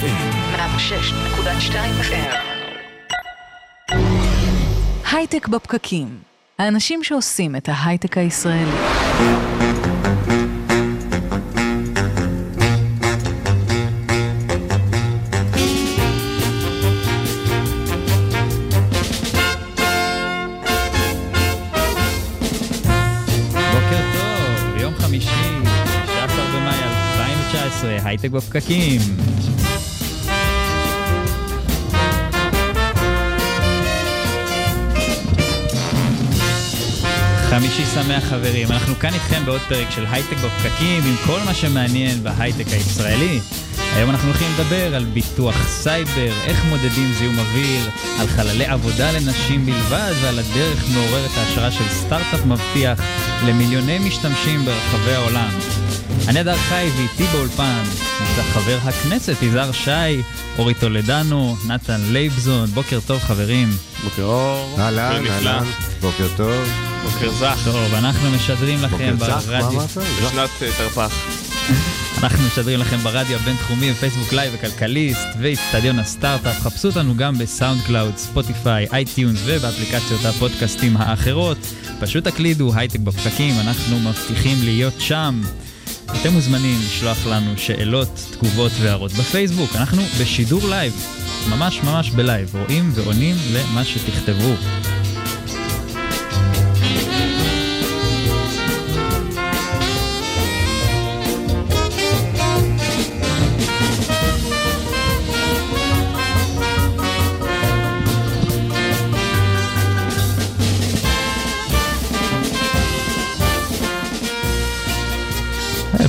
FM. 106.2 FM. הייטק בפקקים. האנשים שעושים את ההייטק הישראלי. בוקר טוב, יום חמישי, 16 במאי 2019, הייטק בפקקים. חמישי שמח חברים, אנחנו כאן איתכם בעוד פרק של הייטק בפקקים עם כל מה שמעניין בהייטק הישראלי. היום אנחנו הולכים לדבר על ביטוח סייבר, איך מודדים זיהום אוויר, על חללי עבודה לנשים בלבד ועל הדרך מעוררת ההשראה של סטארט-אפ מבטיח למיליוני משתמשים ברחבי העולם. אני אדר חי ואיתי באולפן נמצא חבר הכנסת יזהר שי, אורי טולדנו, נתן לייבזון, בוקר טוב חברים. בוקר אור. אהלן. אהלן, בוקר טוב. בוקר צח. טוב, אנחנו משדרים לכם בוקר צח, מה ברדיו, אמרת? בשנת אה, תרפ"ח. אנחנו משדרים לכם ברדיו הבינתחומי, בפייסבוק live כלכליסט, ואיצטדיון הסטארט-אפ. חפשו אותנו גם ב SoundCloud, Spotify, iTunes ובאפליקציות הפודקאסטים האחרות. פשוט תקלידו הייטק בפקקים, אנחנו מבטיחים להיות שם. אתם מוזמנים לשלוח לנו שאלות, תגובות והערות בפייסבוק. אנחנו בשידור לייב, ממש ממש בלייב, רואים ועונים למה שתכתבו.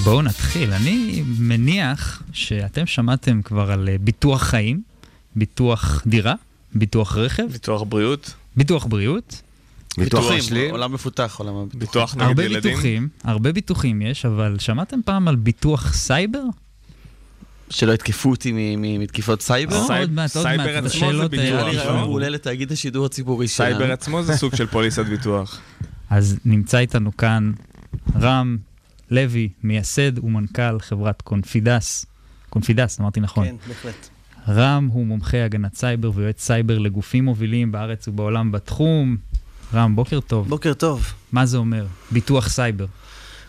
בואו נתחיל. אני מניח שאתם שמעתם כבר על אה, ביטוח חיים, ביטוח דירה, ביטוח רכב, ביטוח בריאות, ביטוח בריאות. ביטוח משלים. עולם מפותח, עולם הביטוח. ביטוח נגד הרבה ילדים. ביטוחים, הרבה ביטוחים יש, אבל שמעתם פעם על ביטוח סייבר? שלא יתקפו אותי מ- מ- מתקיפות סייבר? סייב- עוד מעט, עוד סייבר מעט, עצמו זה האלה. נראה ביטוח, לי יש רעיון לנו. מעולה לתאגיד השידור הציבורי שלנו. סייבר עצמו זה סוג של פוליסת ביטוח. אז נמצא איתנו כאן רם לוי, מייסד ומנכ"ל חברת קונפידס. קונפידס, אמרתי נכון. כן, בהחלט. רם הוא מומחה הגנת סייבר ויועץ סייבר לגופים מובילים בארץ ובעולם בתחום. רם, בוקר טוב. בוקר טוב. מה זה אומר? ביטוח סייבר.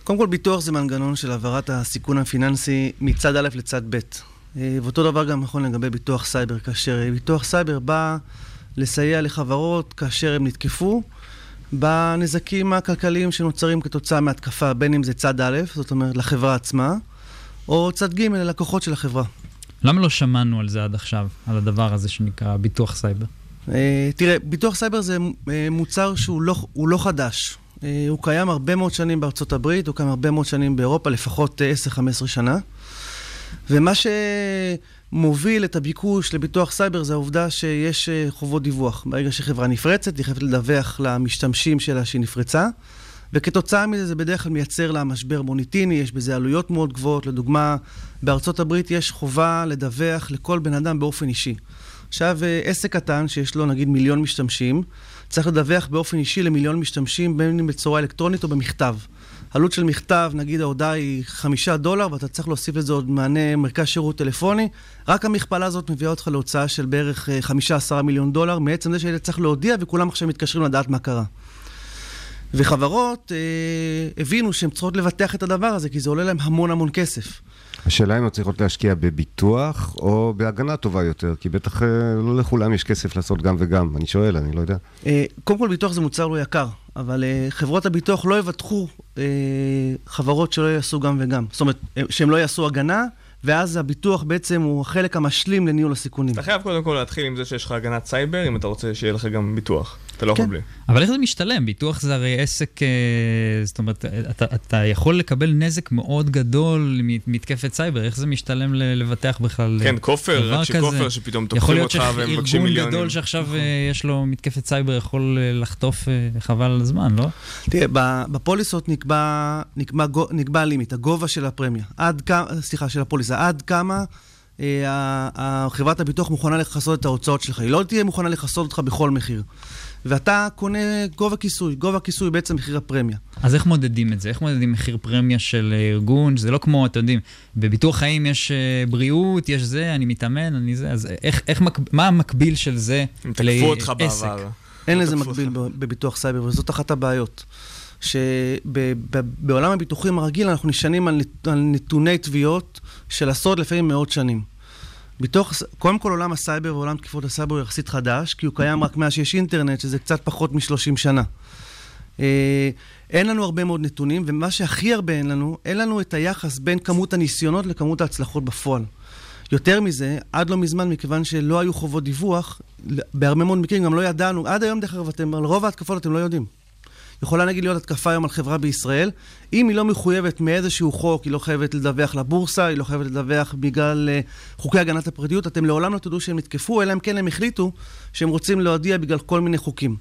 קודם כל, ביטוח זה מנגנון של העברת הסיכון הפיננסי מצד א' לצד ב'. אה, ואותו דבר גם נכון לגבי ביטוח סייבר, כאשר ביטוח סייבר בא לסייע לחברות כאשר הם נתקפו בנזקים הכלכליים שנוצרים כתוצאה מהתקפה, בין אם זה צד א', זאת אומרת לחברה עצמה, או צד ג' ללקוחות של החברה. למה לא שמענו על זה עד עכשיו, על הדבר הזה שנקרא ביטוח סייבר? אה, תראה, ביטוח סייבר זה אה, מוצר שהוא לא, לא חדש. אה, הוא קיים הרבה מאוד שנים בארצות הברית, הוא קיים הרבה מאוד שנים באירופה, לפחות אה, 10-15 שנה. ומה שמוביל את הביקוש לביטוח סייבר זה העובדה שיש אה, חובות דיווח. ברגע שחברה נפרצת, היא חייבת לדווח למשתמשים שלה שהיא נפרצה, וכתוצאה מזה זה בדרך כלל מייצר לה משבר מוניטיני, יש בזה עלויות מאוד גבוהות. לדוגמה, בארצות הברית יש חובה לדווח לכל בן אדם באופן אישי. עכשיו, אה, עסק קטן שיש לו נגיד מיליון משתמשים, צריך לדווח באופן אישי למיליון משתמשים, בין אם בצורה אלקטרונית או במכתב. עלות של מכתב, נגיד ההודעה היא חמישה דולר, ואתה צריך להוסיף לזה עוד מענה מרכז שירות טלפוני, רק המכפלה הזאת מביאה אותך להוצאה של בערך אה, חמישה עשרה מיליון דולר, מעצם זה שהיית צריך להודיע וכולם עכשיו מתקשרים לדעת מה קרה. וחברות אה, הבינו שהן צריכות לבטח את הדבר הזה, כי זה עולה להם המון המון כסף. השאלה אם הן צריכות להשקיע בביטוח או בהגנה טובה יותר, כי בטח אה, לא לכולם יש כסף לעשות גם וגם. אני שואל, אני לא יודע. אה, קודם כל, ביטוח זה מוצר לא יקר, אבל אה, חברות הביטוח לא יבטחו אה, חברות שלא יעשו גם וגם. זאת אומרת, אה, שהם לא יעשו הגנה, ואז הביטוח בעצם הוא החלק המשלים לניהול הסיכונים. אתה חייב קודם כל להתחיל עם זה שיש לך הגנת סייבר, אם אתה רוצה שיהיה לך גם ביטוח. אתה לא יכול כן. בלי. אבל איך זה משתלם? ביטוח זה הרי עסק, אה, זאת אומרת, אתה, אתה יכול לקבל נזק מאוד גדול ממתקפת סייבר, איך זה משתלם ל- לבטח בכלל כן, כופר, דבר רק שכופר כזה? שפתאום יכול תוקפים להיות אותך והם מבקשים שארגון מיליונים. גדול שעכשיו אה, יש לו מתקפת סייבר יכול אה, לחטוף אה, חבל על הזמן, לא? תראה, ב- בפוליסות נקבע, נקבע, נקבע limit, הגובה של הפרמיה. עד כמה, סליחה, של הפוליסה. עד כמה אה, חברת הביטוח מוכנה לכסות את ההוצאות שלך, היא לא תהיה מוכנה לכסות אותך בכל מחיר. ואתה קונה גובה כיסוי, גובה כיסוי בעצם מחיר הפרמיה. אז איך מודדים את זה? איך מודדים מחיר פרמיה של ארגון? זה לא כמו, אתם יודעים, בביטוח חיים יש אה, בריאות, יש זה, אני מתאמן, אני זה, אז איך, איך, מק- מה המקביל של זה הם תקפו אותך לעסק? בעבר. אין לזה מקביל בביטוח סייבר, וזאת אחת הבעיות. שבעולם הביטוחים הרגיל אנחנו נשענים על נתוני תביעות של עשרות, לפעמים מאות שנים. ס- קודם כל עולם הסייבר ועולם תקיפות הסייבר הוא יחסית חדש, כי הוא קיים רק מאז שיש אינטרנט, שזה קצת פחות מ-30 שנה. אה, אין לנו הרבה מאוד נתונים, ומה שהכי הרבה אין לנו, אין לנו את היחס בין כמות הניסיונות לכמות ההצלחות בפועל. יותר מזה, עד לא מזמן, מכיוון שלא היו חובות דיווח, בהרבה מאוד מקרים גם לא ידענו, עד היום דרך אגב, אתם, על רוב ההתקפות אתם לא יודעים. יכולה נגיד להיות התקפה היום על חברה בישראל, אם היא לא מחויבת מאיזשהו חוק, היא לא חייבת לדווח לבורסה, היא לא חייבת לדווח בגלל uh, חוקי הגנת הפרטיות, אתם לעולם לא תדעו שהם נתקפו, אלא אם כן הם החליטו שהם רוצים להודיע בגלל כל מיני חוקים.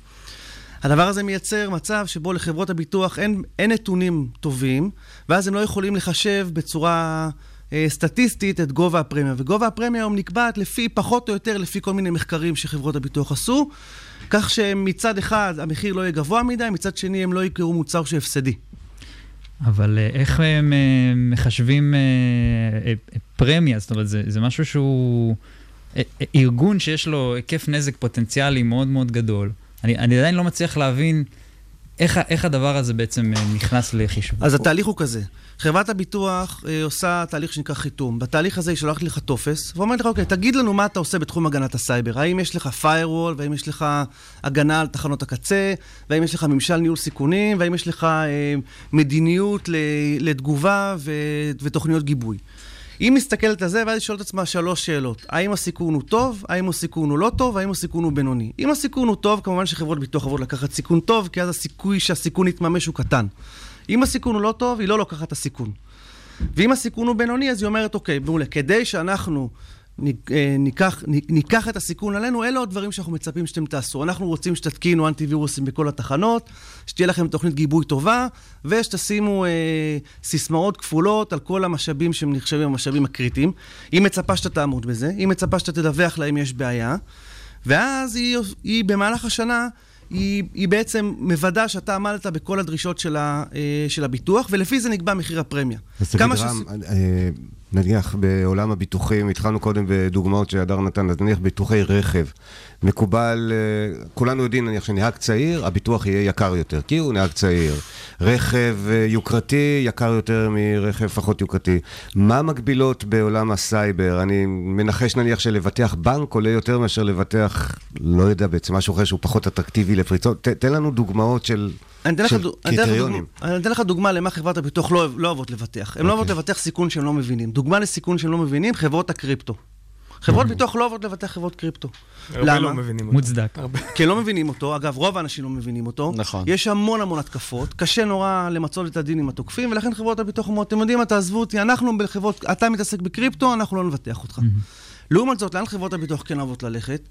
הדבר הזה מייצר מצב שבו לחברות הביטוח אין, אין נתונים טובים, ואז הם לא יכולים לחשב בצורה אה, סטטיסטית את גובה הפרמיה. וגובה הפרמיה היום נקבעת לפי, פחות או יותר, לפי כל מיני מחקרים שחברות הביטוח עשו, כך שמצד אחד המחיר לא יהיה גבוה מדי, מצד שני הם לא ייצרו מוצר שהוא הפסדי. אבל אה, איך הם אה, מחשבים אה, אה, אה, פרמיה? זאת אומרת, זה, זה משהו שהוא... אה, אה, ארגון שיש לו היקף נזק פוטנציאלי מאוד מאוד גדול. אני, אני עדיין לא מצליח להבין איך, איך הדבר הזה בעצם אה, נכנס לחישוב. אז התהליך הוא כזה, חברת הביטוח אה, עושה תהליך שנקרא חיתום. בתהליך הזה היא שולחת לך טופס, ואומרת לך, אוקיי, תגיד לנו מה אתה עושה בתחום הגנת הסייבר. האם יש לך firewall, והאם יש לך הגנה על תחנות הקצה, והאם יש לך ממשל ניהול סיכונים, והאם יש לך אה, מדיניות לתגובה ו, ותוכניות גיבוי. היא מסתכלת על זה, ואז היא שואלת עצמה שלוש שאלות. האם הסיכון הוא טוב? האם הסיכון הוא לא טוב? האם הסיכון הוא בינוני? אם הסיכון הוא טוב, כמובן שחברות ביטוח אוהבות לקחת סיכון טוב, כי אז הסיכוי שהסיכון יתממש הוא קטן. אם הסיכון הוא לא טוב, היא לא לוקחת את הסיכון. ואם הסיכון הוא בינוני, אז היא אומרת, אוקיי, מעולה, כדי שאנחנו אה, ניקח, ניקח את הסיכון עלינו, אלו הדברים שאנחנו מצפים שאתם תעשו. אנחנו רוצים שתתקינו אנטיווירוסים בכל התחנות, שתהיה לכם תוכנית גיבוי טובה, ושתשימו אה, סיסמאות כפולות על כל המשאבים שהם נחשבים המשאבים הקריטיים. היא מצפה שאתה תעמוד בזה, היא מצפה שאתה תדווח לה אם יש בעיה, ואז היא, היא במהלך השנה... היא, היא בעצם מוודא שאתה עמדת בכל הדרישות של, ה, אה, של הביטוח, ולפי זה נקבע מחיר הפרמיה. אז תגיד, רם, אה, נניח בעולם הביטוחים, התחלנו קודם בדוגמאות שהדר נתן, אז נניח ביטוחי רכב, מקובל, אה, כולנו יודעים נניח שנהג צעיר, הביטוח יהיה יקר יותר, כי הוא נהג צעיר. רכב אה, יוקרתי יקר יותר מרכב פחות יוקרתי. מה המקבילות בעולם הסייבר? אני מנחש נניח שלבטח בנק עולה יותר מאשר לבטח, לא יודע בעצם, משהו אחר שהוא פחות אטרקטיבי לפריצות. ת, תן לנו דוגמאות של, אני אתן לך של דו- אני אתן לך. דוגמה- למה חברת הביטוח לא לא אוהבות לבטח. הן לא אוהבות אוקיי. לבטח סיכון שהם לא מבינים. דוגמה לסיכון שהם לא מבינים, חברות הקריפטו. חברות ביטוח לא אוהבות לבטח חברות קריפטו. הרבה למה? לא מבינים אותו. מוצדק. כי הם לא מבינים אותו, אגב, רוב האנשים לא מבינים אותו. נכון. יש המון המון התקפות, קשה נורא למצות את הדין עם התוקפים, ולכן חברות הביטוח אומרות, אתם יודעים מה, תעזבו אותי, אנחנו בחברות, אתה מתעסק בקריפטו, אנחנו לא נבטח אותך. לעומת זאת, לאן חברות הביטוח כן אוהבות ללכת?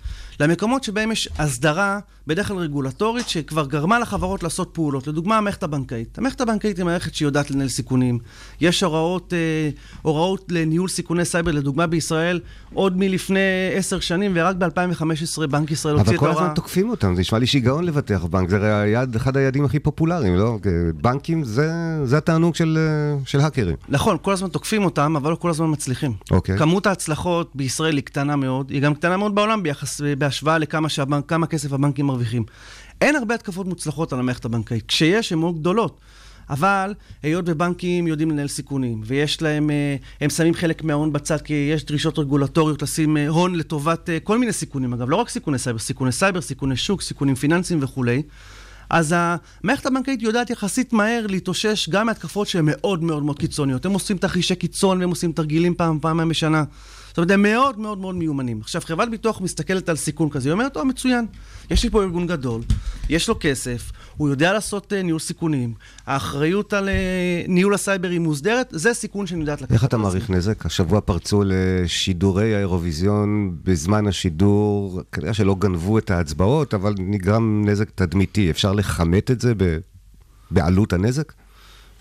למקומות שבהם יש הסדרה, בדרך כלל רגולטורית, שכבר גרמה לחברות לעשות פעולות. לדוגמה, המערכת הבנקאית. המערכת הבנקאית היא מערכת שיודעת לנהל סיכונים. יש הוראות, אה, הוראות לניהול סיכוני סייבר, לדוגמה בישראל, עוד מלפני עשר שנים, ורק ב-2015 בנק ישראל הוציא אבל את כל ההוראה. הזמן תוקפים אותם, זה נשמע לי שיגעון לבטח בנק, זה הרי היעד, אחד היעדים הכי פופולריים, לא? בנקים זה, זה התענוג של, אה, של האקרים. נכון, כל הזמן תוקפים אותם, אבל לא כל הזמן מצליחים. אוקיי. כמות ההצלחות בישראל היא קטנה מאוד, היא גם קטנה מאוד בעולם ביחס, בהשוואה לכמה שהבנק, כסף הבנקים מרוויחים. אין הרבה התקפות מוצלחות על המערכת הבנקאית. כשיש, הן מאוד גדולות. אבל היות ובנקים יודעים לנהל סיכונים, ויש להם, אה, הם שמים חלק מההון בצד, כי יש דרישות רגולטוריות לשים אה, הון לטובת אה, כל מיני סיכונים, אגב, לא רק סיכוני סייבר, סיכוני סייבר, סיכוני שוק, סיכונים פיננסיים וכולי. אז המערכת הבנקאית יודעת יחסית מהר להתאושש גם מהתקפות שהן מאוד מאוד מאוד קיצוניות. הם עושים תרחישי קיצון והם עושים תרגילים פעם, פעמיים בשנה. זאת אומרת, הם מאוד מאוד מאוד מיומנים. עכשיו, חברת ביטוח מסתכלת על סיכון כזה, היא אומרת, או, מצוין, יש לי פה ארגון גדול, יש לו כסף, הוא יודע לעשות uh, ניהול סיכונים, האחריות על uh, ניהול הסייבר היא מוסדרת, זה סיכון שאני יודעת לקחת. איך אתה. מעריך נזק? השבוע פרצו לשידורי האירוויזיון בזמן השידור, כנראה שלא גנבו את ההצבעות, אבל נגרם נזק תדמיתי. אפשר לכמת את זה ב... בעלות הנזק?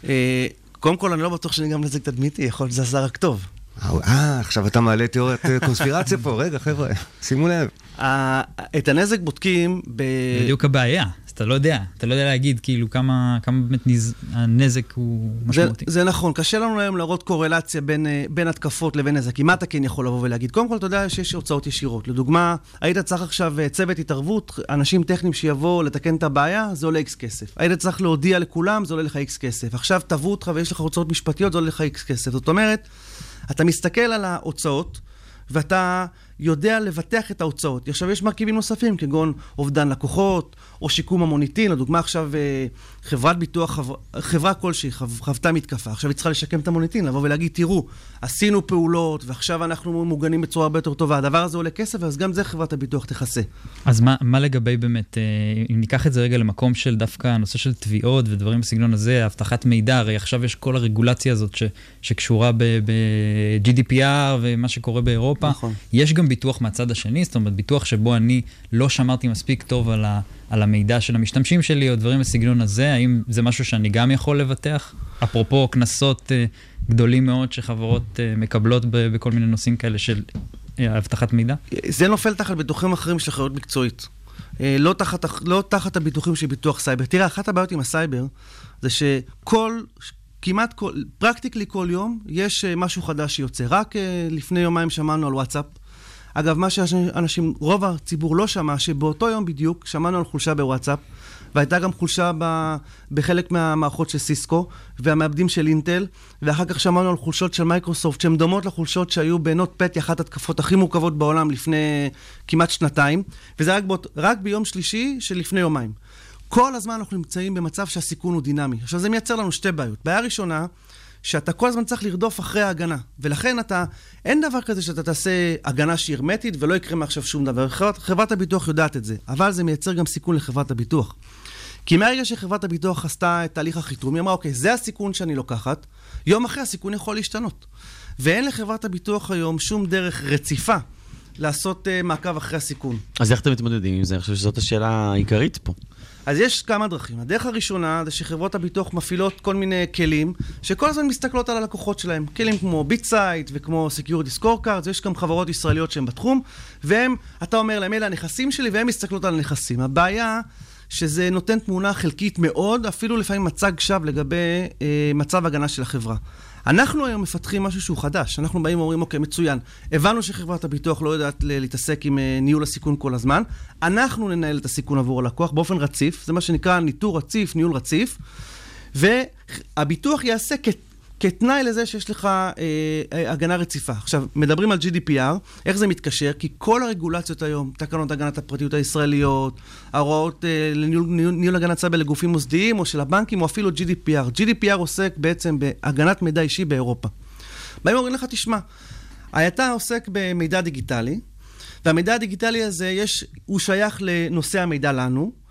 אה, קודם כל, אני לא בטוח שאני גם נזק תדמיתי, יכול להיות שזה עשה רק טוב. אה, עכשיו אתה מעלה תיאוריית אה, קונספירציה פה, רגע, חבר'ה, שימו לב. את הנזק בודקים ב... בדיוק הבעיה. אז אתה לא יודע, אתה לא יודע להגיד כאילו כמה כמה באמת נז- הנזק הוא זה, משמעותי. זה נכון, קשה לנו היום להראות קורלציה בין, אה, בין התקפות לבין נזקים. מה אתה כן יכול לבוא ולהגיד? קודם כל, אתה יודע שיש הוצאות ישירות. לדוגמה, היית צריך עכשיו אה, צוות התערבות, אנשים טכניים שיבואו לתקן את הבעיה, זה עולה איקס כסף. היית צריך להודיע לכולם, זה עולה לך איקס כסף. עכשיו תבעו אותך ויש לך הוצאות משפטיות, זה עולה לך איקס כסף. זאת אומרת, אתה מסתכל על ההוצאות, ואתה יודע לבטח את ההוצאות. עכשיו, יש מרכיבים נוספים, כגון אובדן לקוחות, או שיקום המוניטין. לדוגמה, עכשיו אה, חברת ביטוח, חבר- חברה כלשהי חו- חוותה מתקפה, עכשיו היא צריכה לשקם את המוניטין, לבוא ולהגיד, תראו, עשינו פעולות, ועכשיו אנחנו מוגנים בצורה הרבה יותר טובה. הדבר הזה עולה כסף, אז גם זה חברת הביטוח תכסה. אז מה, מה לגבי באמת, אה, אם ניקח את זה רגע למקום של דווקא הנושא של תביעות ודברים בסגנון הזה, אבטחת מידע, הרי עכשיו יש כל הרגולציה הזאת ש, שקשורה ב-GDPR ומה שקורה באירופה. נכון. יש גם ביטוח מהצד השני, זאת אומרת, ביטוח שבו אני לא שמרתי מספיק טוב על, ה, על המידע של המשתמשים שלי, או דברים בסגנון הזה, האם זה משהו שאני גם יכול לבטח? אפרופו קנסות אה, גדולים מאוד שחברות אה, מקבלות בכל מיני נושאים כאלה של אה, אבטחת מידע? זה נופל תחת ביטוחים אחרים של אחריות מקצועית. לא תחת, לא תחת הביטוחים של ביטוח סייבר. תראה, אחת הבעיות עם הסייבר זה שכל, כמעט כל, practically כל יום יש משהו חדש שיוצא. רק לפני יומיים שמענו על וואטסאפ. אגב, מה שאנשים, רוב הציבור לא שמע, שבאותו יום בדיוק שמענו על חולשה בוואטסאפ, והייתה גם חולשה ב, בחלק מהמערכות של סיסקו, והמעבדים של אינטל, ואחר כך שמענו על חולשות של מייקרוסופט, שהן דומות לחולשות שהיו ב NotPetya, אחת התקפות הכי מורכבות בעולם לפני כמעט שנתיים, וזה רק, באות, רק ביום שלישי של לפני יומיים. כל הזמן אנחנו נמצאים במצב שהסיכון הוא דינמי. עכשיו, זה מייצר לנו שתי בעיות. בעיה ראשונה, שאתה כל הזמן צריך לרדוף אחרי ההגנה. ולכן אתה, אין דבר כזה שאתה תעשה הגנה שהיא הרמטית ולא יקרה מעכשיו שום דבר. חברת, חברת הביטוח יודעת את זה, אבל זה מייצר גם סיכון לחברת הביטוח. כי מהרגע שחברת הביטוח עשתה את תהליך החיתום, היא אמרה, אוקיי, זה הסיכון שאני לוקחת, יום אחרי הסיכון יכול להשתנות. ואין לחברת הביטוח היום שום דרך רציפה לעשות uh, מעקב אחרי הסיכון. אז איך אתם מתמודדים עם זה? אני חושב שזאת השאלה העיקרית פה. אז יש כמה דרכים. הדרך הראשונה זה שחברות הביטוח מפעילות כל מיני כלים שכל הזמן מסתכלות על הלקוחות שלהם. כלים כמו BitSight וכמו Security Scorecards, יש גם חברות ישראליות שהן בתחום, והם, אתה אומר להם, אלה הנכסים שלי, והן מסתכלות על הנכסים. הבעיה שזה נותן תמונה חלקית מאוד, אפילו לפעמים מצג שווא לגבי אה, מצב הגנה של החברה. אנחנו היום מפתחים משהו שהוא חדש. אנחנו באים ואומרים, אוקיי, מצוין. הבנו שחברת הביטוח לא יודעת להתעסק עם אה, ניהול הסיכון כל הזמן. אנחנו ננהל את הסיכון עבור הלקוח באופן רציף. זה מה שנקרא ניטור רציף, ניהול רציף. והביטוח יעשה כ... כתנאי לזה שיש לך אה, אה, הגנה רציפה. עכשיו, מדברים על GDPR, איך זה מתקשר? כי כל הרגולציות היום, תקנות הגנת הפרטיות הישראליות, ההוראות אה, לניהול ניהול, ניהול הגנת סייבר לגופים מוסדיים, או של הבנקים, או אפילו GDPR. GDPR עוסק בעצם בהגנת מידע אישי באירופה. באים ואומרים לך, תשמע, אתה עוסק במידע דיגיטלי, והמידע הדיגיטלי הזה, יש, הוא שייך לנושא המידע לנו,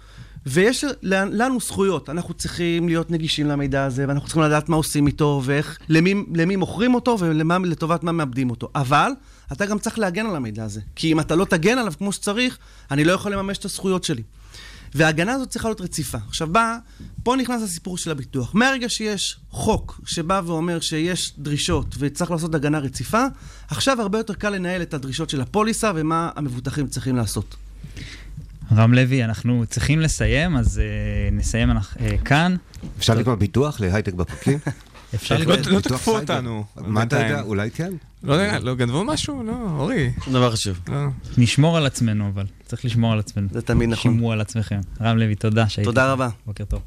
ויש לנו זכויות. אנחנו צריכים להיות נגישים למידע הזה, ואנחנו צריכים לדעת מה עושים איתו, ואיך, למי, למי מוכרים אותו, ולטובת מה מאבדים אותו. אבל, אתה גם צריך להגן על המידע הזה. כי אם אתה לא תגן עליו כמו שצריך, אני לא יכול לממש את הזכויות שלי. וההגנה הזאת צריכה להיות רציפה. עכשיו בא, פה נכנס הסיפור של הביטוח. מהרגע שיש חוק שבא ואומר שיש דרישות וצריך לעשות הגנה רציפה, עכשיו הרבה יותר קל לנהל את הדרישות של הפוליסה ומה המבוטחים צריכים לעשות. רם לוי, אנחנו צריכים לסיים, אז uh, נסיים אנחנו, uh, כאן. אפשר לקנות ביטוח להייטק בפרקים? אפשר לא- לקרוא... לא ביטוח תקפו. אותנו. מה אתה. יודע? אולי כן. לא יודע, לא גנבו משהו? לא, אורי. שום דבר חשוב. לא. נשמור על עצמנו, אבל צריך לשמור על עצמנו. זה תמיד נכון. שמרו על עצמכם. רם לוי, תודה שהיית. תודה. רבה. בוקר טוב.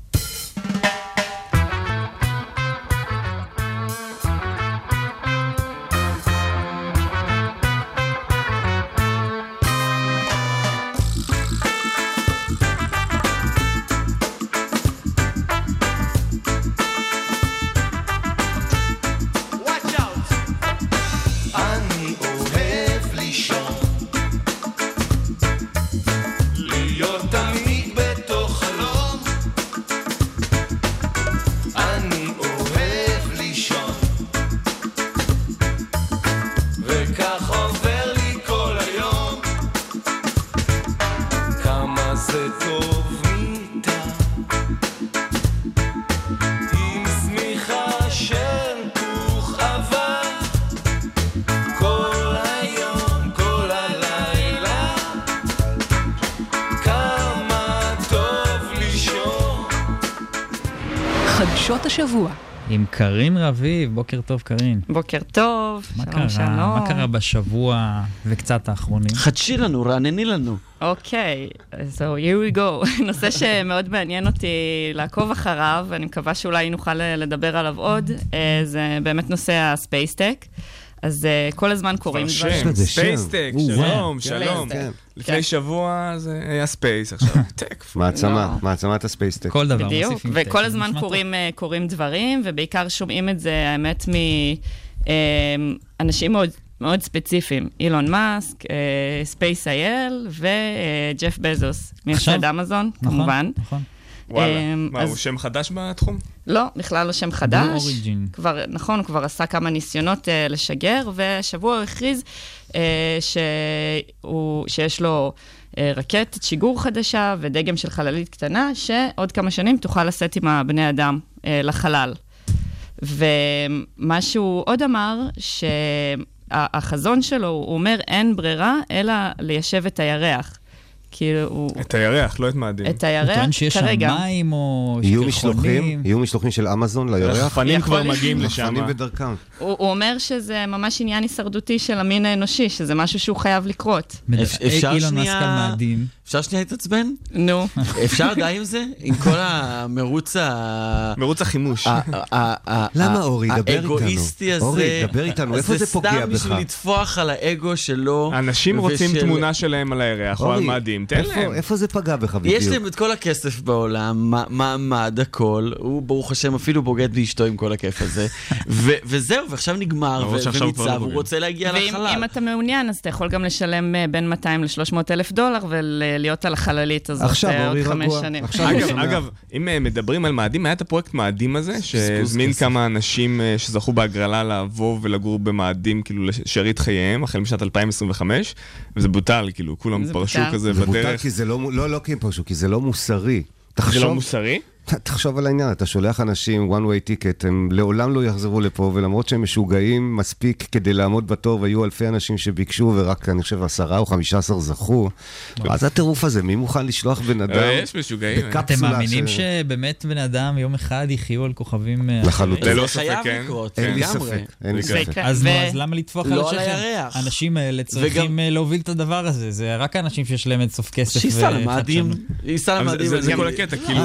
חדשות השבוע. עם קרין רביב, בוקר טוב קרין. בוקר טוב, מה שלום קרן? שלום. מה קרה בשבוע וקצת האחרונים? חדשי לנו, רענני לנו. אוקיי, אז so here we go. נושא שמאוד מעניין אותי לעקוב אחריו, אני מקווה שאולי נוכל לדבר עליו עוד, אה, זה באמת נושא הספייסטק. אז אה, כל הזמן קורים כבר דברים. שם, לזה שם. ספייסטק, שלום, כן, שלום. כן. לפני כן. שבוע זה היה ספייס, עכשיו טק. מעצמה, לא. מעצמת הספייסטק. כל דבר בדיוק, מוסיפים וכל טק, הזמן נשמע קורים, אה, קורים דברים, ובעיקר שומעים את זה, האמת, מאנשים מאוד, מאוד ספציפיים. אילון מאסק, ספייס איי אל וג'ף בזוס? מייסד אמזון, נכון, כמובן. נכון. וואלה. אמ, מה, אז- הוא שם חדש בתחום? לא, בכלל לא שם חדש. Origin. כבר, נכון, הוא כבר עשה כמה ניסיונות uh, לשגר, והשבוע הוא הכריז uh, שהוא, שיש לו uh, רקטת שיגור חדשה ודגם של חללית קטנה, שעוד כמה שנים תוכל לשאת עם הבני אדם uh, לחלל. ומה שהוא עוד אמר, שהחזון שלו, הוא אומר, אין ברירה אלא ליישב את הירח. כאילו, הוא... את הירח, לא את מאדים. את הוא הירח, טוען שיש שם כרגע. מים או יהיו משלוחים. יהיו משלוחים של אמזון לירח? רחפנים כבר. מגיעים לשם. רחפנים בדרכם. הוא, הוא אומר שזה ממש עניין הישרדותי של המין האנושי, שזה משהו שהוא חייב לקרות. אפשר אילון שנייה- מאסק על מאדים. אפשר שנייה להתעצבן? נו. אפשר די עם זה? עם כל המרוץ ה... מרוץ החימוש. למה, אורי? דבר איתנו. האגואיסטי הזה. אורי, דבר איתנו, איפה זה פוגע זה סתם בך? בשביל לטפוח על האגו שלו. אנשים רוצים תמונה שלהם על הירח או על אורי, מאדים, תן איפה- להם. איפה זה פגע בך בדיוק? יש להם את כל הכסף בעולם, מעמד, הכל, הוא ברוך השם אפילו בוגד באשתו עם כל הכיף הזה, ו- וזהו, ועכשיו נגמר, למרות ו- שעכשיו הוא כבר לא וניצב, הוא. רוצה להגיע ואם לחלל. אם אתה מעוניין, אז אתה יכול גם לשלם אה, בין 200 ל-300 אלף דולר ולהיות על החללית הזאת עכשיו, אה, עוד חמש רגוע. שנים. עכשיו אגב. אגב, אם אה, מדברים על מאדים, היה את הפרויקט מאדים הזה, שהזמין. כמה אנשים אה, שזכו בהגרלה לבוא ולגור במאדים, כאילו לשארית חייהם, החל משנת 2025, וזה בוטל, כאילו, כולם פרשו בוטל. כזה זה בוטל בדרך. כי זה לא, לא, לא כי הם פרשו, כי זה לא מוסרי. זה לא תחשוב, מוסרי? תחשוב על העניין, אתה שולח אנשים one way ticket, הם לעולם לא יחזרו לפה, ולמרות שהם משוגעים מספיק כדי לעמוד בתור, והיו אלפי אנשים שביקשו, ורק אני חושב עשרה או חמישה עשר זכו, מה זה הטירוף הזה? מי מוכן לשלוח בן אדם? אה, יש משוגעים. אה. אתם מאמינים שבאמת בני אדם יום אחד יחיו על כוכבים... אה, לחלוטין. ללא ספק, כן. אין לי. ספק, אין לי ספק. יקרה. אז למה לטפוח על לא על השכם? האנשים האלה צריכים להוביל את הדבר הזה, זה רק האנשים שיש להם אינסוף כסף שייסע למאדים, זה- כל הקטע, כאילו,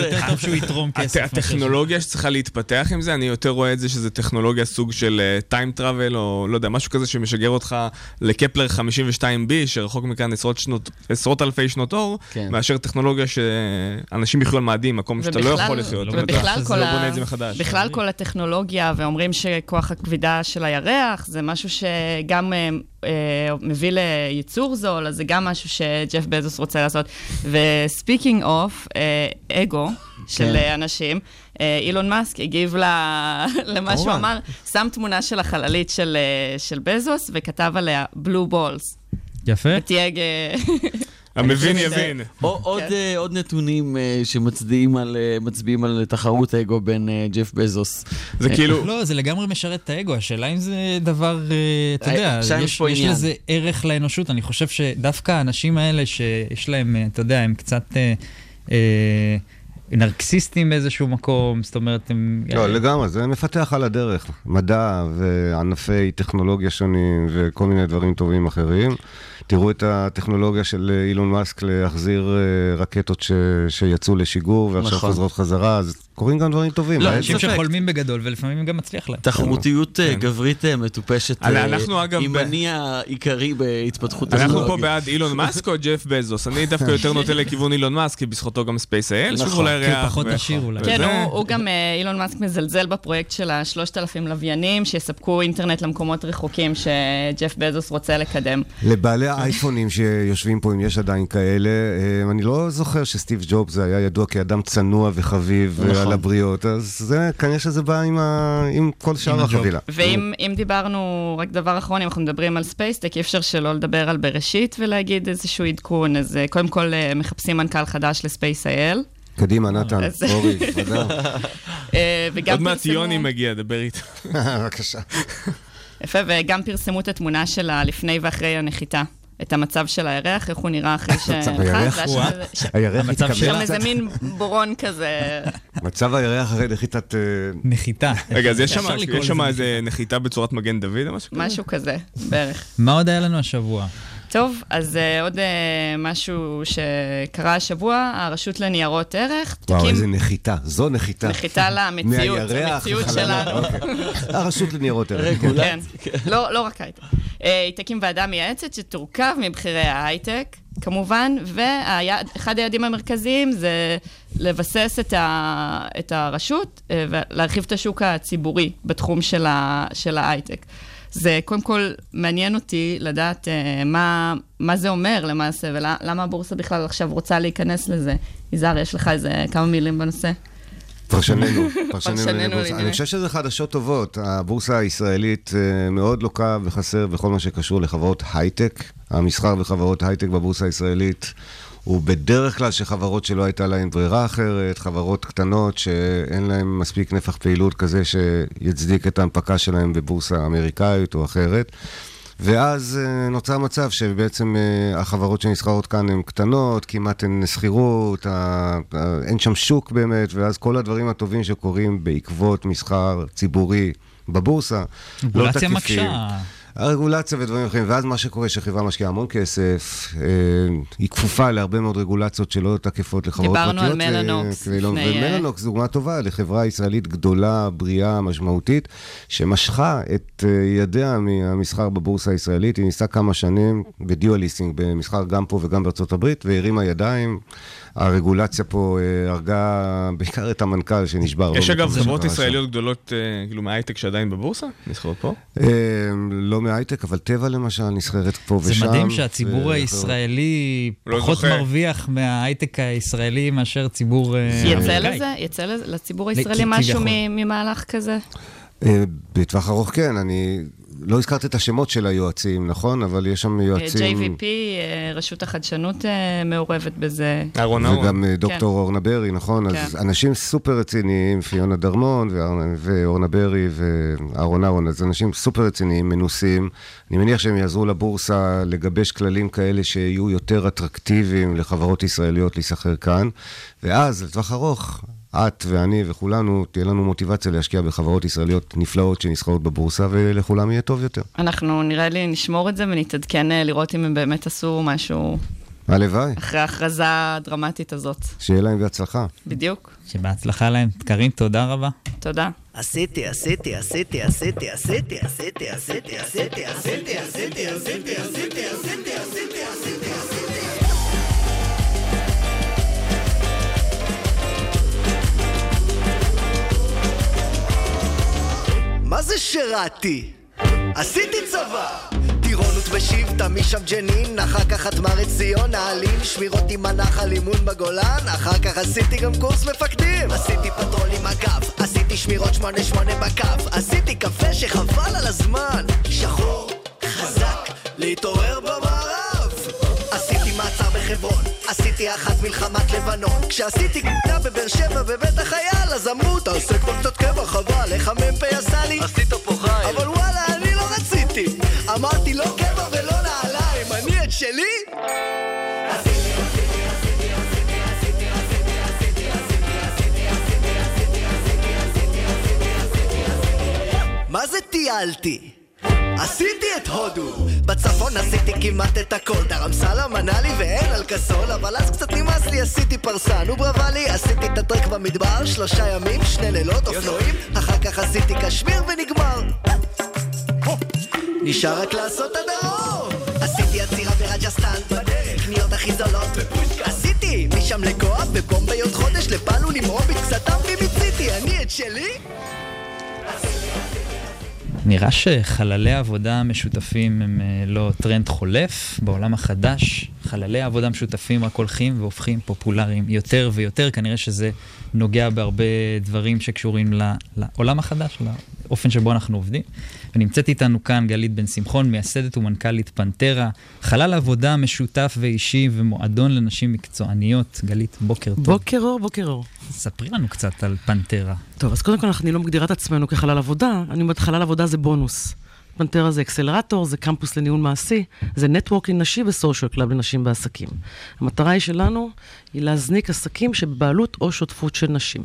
אה, יותר. טוב שהוא יתרום כסף. הטכנולוגיה שצריכה להתפתח עם זה, אני יותר רואה את זה שזה טכנולוגיה סוג של טיים טראבל, או לא יודע, משהו כזה שמשגר אותך לקפלר 52B, שרחוק מכאן עשרות שנות- עשרות אלפי שנות אור, כן. מאשר טכנולוגיה שאנשים יחיו על מאדים, מקום שאתה לא ובכלל- יכול לחיות. ובכלל ואתה ובכלל כל, לא. בונה את זה מחדש. בכלל כל הטכנולוגיה, ואומרים שכוח הכבידה של הירח זה משהו שגם אה, אה, מביא לייצור זול, אז זה גם משהו שג'ף בזוס רוצה לעשות. ו speaking of, אגו של כן. אה, אנשים, אה, אילון מאסק הגיב. למה שהוא. אמר, שם תמונה של החללית של, אה, של בזוס וכתב עליה בלו בולס. יפה. ותייג... המבין חושב יבין. או- עוד, כן. אה, עוד נתונים אה, שמצביעים על, אה, על תחרות אגו בין ג'ף בזוס. זה כאילו, לא, זה לגמרי משרת את האגו, השאלה אם זה דבר, אתה יודע, יש. לזה ערך לאנושות. אני חושב שדווקא האנשים האלה שיש להם, אתה יודע, הם קצת נרקסיסטים באיזשהו מקום, זאת אומרת, הם... לא, לגמרי, זה מפתח על הדרך. מדע וענפי טכנולוגיה שונים וכל מיני דברים טובים אחרים. תראו את הטכנולוגיה של אילון מאסק להחזיר אה, רקטות ש... שיצאו לשיגור ועכשיו נכון. חוזרות חזרה, אז קורים גם דברים טובים. לא, העסק- אנשים. שחולמים בגדול ולפעמים גם מצליח להם. תחרותיות אה, כן. גברית אה, מטופשת, אה, אנחנו, אגב, היא ב- מניע עיקרי בהתפתחות אנחנו טכנולוגית. פה בעד אילון מאסק או ג'ף בזוס? אני דווקא יותר נוטה לכיוון אילון מאסק, כי בזכותו גם ספייס איי אל, שוב נכון, כי הוא ריח. פחות עשיר אולי. כן, הוא, גם, אה, אילון מאסק מזלזל בפרויקט של ה-3,000 לוויינים, שיספקו אינטרנט למקומות רחוקים שג'ף בזוס רוצה לקדם. לבעלי האייפונים שיושבים פה, אם יש עדיין כאלה, אה, אני לא זוכר שסטיב ג'ובס היה ידוע כאדם צנוע וחביב נכון. על הבריות, אז זה, כנראה שזה בא עם, ה... עם כל שאר. החבילה. ואם אם דיברנו, רק דבר אחרון, אם אנחנו מדברים על ספייסטק, אי אפשר שלא לדבר על בראשית ולהגיד איזשהו עדכון. אז אה, קודם כל אה, מחפשים מנכ"ל חדש לספייס איי אל. קדימה, נתן, אורי, תודה. אה, עוד מעט יוני מגיע, דבר איתו. בבקשה. יפה, וגם פרסמו את התמונה שלה לפני ואחרי הנחיתה. את המצב של הירח, איך הוא נראה אחרי מצב שנחת. הירח? שם- ש- הירח המצב התקבל שלה. שם קצת. איזה מין בורון כזה. מצב הירח אחרי נחיתת... אה, נחיתה. רגע, אז יש שם- איזה נחיתה בצורת מגן דוד או משהו כזה? משהו כזה, בערך. מה עוד היה לנו השבוע? טוב, אז uh, עוד uh, משהו שקרה השבוע, הרשות לניירות ערך, וואו, תקים איזה נחיתה. זו נחיתה. נחיתה למציאות, המציאות החללה. שלנו. אוקיי. הרשות לניירות ערך. כן, לא, לא רק הייטק. אה, היא תקים ועדה מייעצת שתורכב מבכירי ההייטק, כמובן, ואחד היעדים המרכזיים זה לבסס את, ה, את הרשות ולהרחיב את השוק הציבורי בתחום של, ה, של ההייטק. זה קודם כל מעניין אותי לדעת אה, מה, מה זה אומר למעשה, ולמה הבורסה בכלל עכשיו רוצה להיכנס לזה. יזהר, יש לך איזה כמה מילים בנושא? פרשננו, פרשננו. אני חושב שזה חדשות טובות. הבורסה הישראלית אה, מאוד לוקה וחסר בכל מה שקשור לחברות הייטק. המסחר בחברות הייטק בבורסה הישראלית הוא בדרך כלל שחברות שלא הייתה להן ברירה אחרת, חברות קטנות שאין להן מספיק נפח פעילות כזה שיצדיק את ההנפקה שלהן בבורסה אמריקאית או אחרת. ואז אה, נוצר מצב שבעצם אה, החברות שנסחרות כאן הן קטנות, כמעט אין שכירות, אין שם שוק באמת, ואז כל הדברים הטובים שקורים בעקבות מסחר ציבורי בבורסה, לא תקפים. מקשה. הרגולציה ודברים אחרים, ואז מה שקורה שחברה משקיעה המון כסף, אה, היא כפופה להרבה מאוד רגולציות שלא תקפות לחברות דיברנו פרטיות. על מלאנוקס אה, כדי לא- לפני, אה, ומלאנוקס זו דוגמה טובה לחברה ישראלית גדולה, בריאה, משמעותית, שמשכה את ידיה מהמסחר בבורסה הישראלית. היא ניסתה כמה שנים בדיואליסטינג, במסחר גם פה וגם בארצות הברית, והרימה ידיים. הרגולציה פה אה, הרגה בעיקר את המנכ"ל שנשבר. לו יש אגב חברות ישראליות גדולות, אה, כאילו מהייטק שעדיין בבורסה? נסחרות פה? אה, לא מהייטק, אבל טבע למשל נסחרת פה זה ושם. מדהים שהציבור הישראלי לא פחות. מרוויח מההייטק הישראלי מאשר ציבור יצא אמריקאי. לזה? יצא לציבור הישראלי משהו ממהלך כזה? בטווח ארוך כן, אני לא הזכרתי את השמות של היועצים, נכון? אבל יש שם אה, יועצים... JVP, אה, רשות החדשנות אה, מעורבת בזה. אהרון אהרון. וגם אה, כן. דוקטור אורנה ברי, נכון? כן. אז אנשים סופר רציניים, פיונה דרמון ואורנה ברי ואהרון אהרון, אז אנשים סופר רציניים, מנוסים. אני מניח שהם יעזרו לבורסה לגבש כללים כאלה שיהיו יותר אטרקטיביים לחברות ישראליות להיסחר כאן, ואז לטווח ארוך, את ואני וכולנו, תהיה לנו מוטיבציה להשקיע בחברות ישראליות נפלאות שנסחרות בבורסה, ולכולם יהיה טוב יותר. אנחנו נראה לי נשמור את זה ונתעדכן אה, לראות אם הם באמת עשו משהו הלוואי, אחרי ההכרזה הדרמטית הזאת. שיהיה להם בהצלחה. בדיוק. שבהצלחה להם. קארין, תודה רבה. תודה. עשיתי, עשיתי, עשיתי, עשיתי, עשיתי, עשיתי, עשיתי, עשיתי, עשיתי, עשיתי, עשיתי, עשיתי, עשיתי, עשיתי, עשיתי, עשיתי. מה זה שירתי? עשיתי צבא! טירונות בשבטה, משם ג'נין, אחר כך חתמה ציון, נעלין, שמירות עם הנחל, אימון בגולן, אחר כך עשיתי גם קורס מפקדים. עשיתי פטרול עם הגב, עשיתי שמירות שמונה שמונה בקו, עשיתי קפה שחבל על הזמן. שחור, חזק, להתעורר במערב. עשיתי מעצר בחברון, עשיתי אחת מלחמת לבנון. כשעשיתי קטנה בבאר שבע בבית החייל, אז אמרו, תעשה כבר קצת קבע, חבל, איך המ"פ עשה לי? עשית פה חייל. אבל וואלה, אני לא רציתי. אמרתי, לא קבע ולא נעליים, אני את שלי? מה זה טיילתי? עשיתי את הודו. בצפון עשיתי כמעט את הכל. דרמסלה מנה לי ואין על כסול אבל אז קצת נמאס לי עשיתי פרסה נו ברבה לי עשיתי את הטרק במדבר. שלושה ימים שני לילות אופנועים. אחר כך עשיתי קשמיר ונגמר. נשאר רק לעשות את הדרום. עשיתי עצירה ברג'סטן. בדרך קניות הכי זולות. עשיתי משם לגואה בבומביי עוד חודש לפעלו למרום קצת אמרי מיציתי. אני את שלי נראה שחללי עבודה משותפים הם אה, לא טרנד חולף. בעולם החדש, חללי עבודה משותפים רק הולכים והופכים פופולריים יותר ויותר. כנראה שזה נוגע בהרבה דברים שקשורים לעולם החדש, לאופן שבו אנחנו עובדים. ונמצאת איתנו כאן גלית בן שמחון, מייסדת ומנכ"לית פנטרה, חלל עבודה משותף ואישי ומועדון לנשים מקצועניות. גלית, בוקר טוב. בוקר אור, בוקר אור. ספרי לנו קצת על פנטרה. טוב, אז קודם כל, אני לא מגדירה את עצמנו כחלל עבודה, אני אומרת, חלל עבודה זה בונוס. פנטרה זה אקסלרטור, זה קמפוס לניהול מעשי, זה networking נשי ו social club לנשים בעסקים. המטרה היא שלנו היא להזניק עסקים שבבעלות או שותפות של נשים.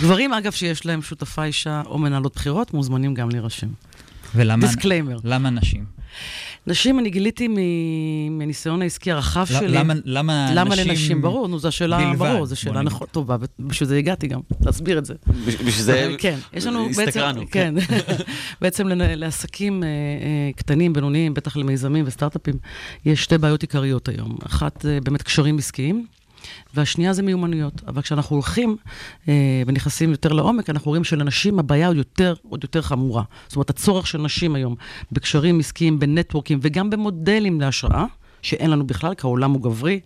גברים, אגב, שיש להם שותפה אישה או מנהלות בחירות, מוזמנים גם להירשם. ולמה דיסקליימר. למה נשים? נשים, אני גיליתי מ- מניסיון העסקי הרחב ל- שלי. למה- למה למה נשים לנשים? ברור, נו, זו שאלה, בלבד, ברור, זו שאלה. נכון, טובה, ובשביל זה הגעתי גם, להסביר את זה. בשביל זה כן, יש לנו בעצם. כן, בעצם לעסקים אה, אה, קטנים, בינוניים, בטח למיזמים וסטארט-אפים, יש שתי בעיות עיקריות היום. אחת, אה, באמת קשרים עסקיים. והשנייה זה מיומנויות. אבל כשאנחנו הולכים אה, ונכנסים יותר לעומק, אנחנו רואים שלנשים הבעיה עוד יותר, עוד יותר חמורה. זאת אומרת, הצורך של נשים היום בקשרים עסקיים, בנטוורקים וגם במודלים להשראה, שאין לנו בכלל, כי העולם הוא גברי.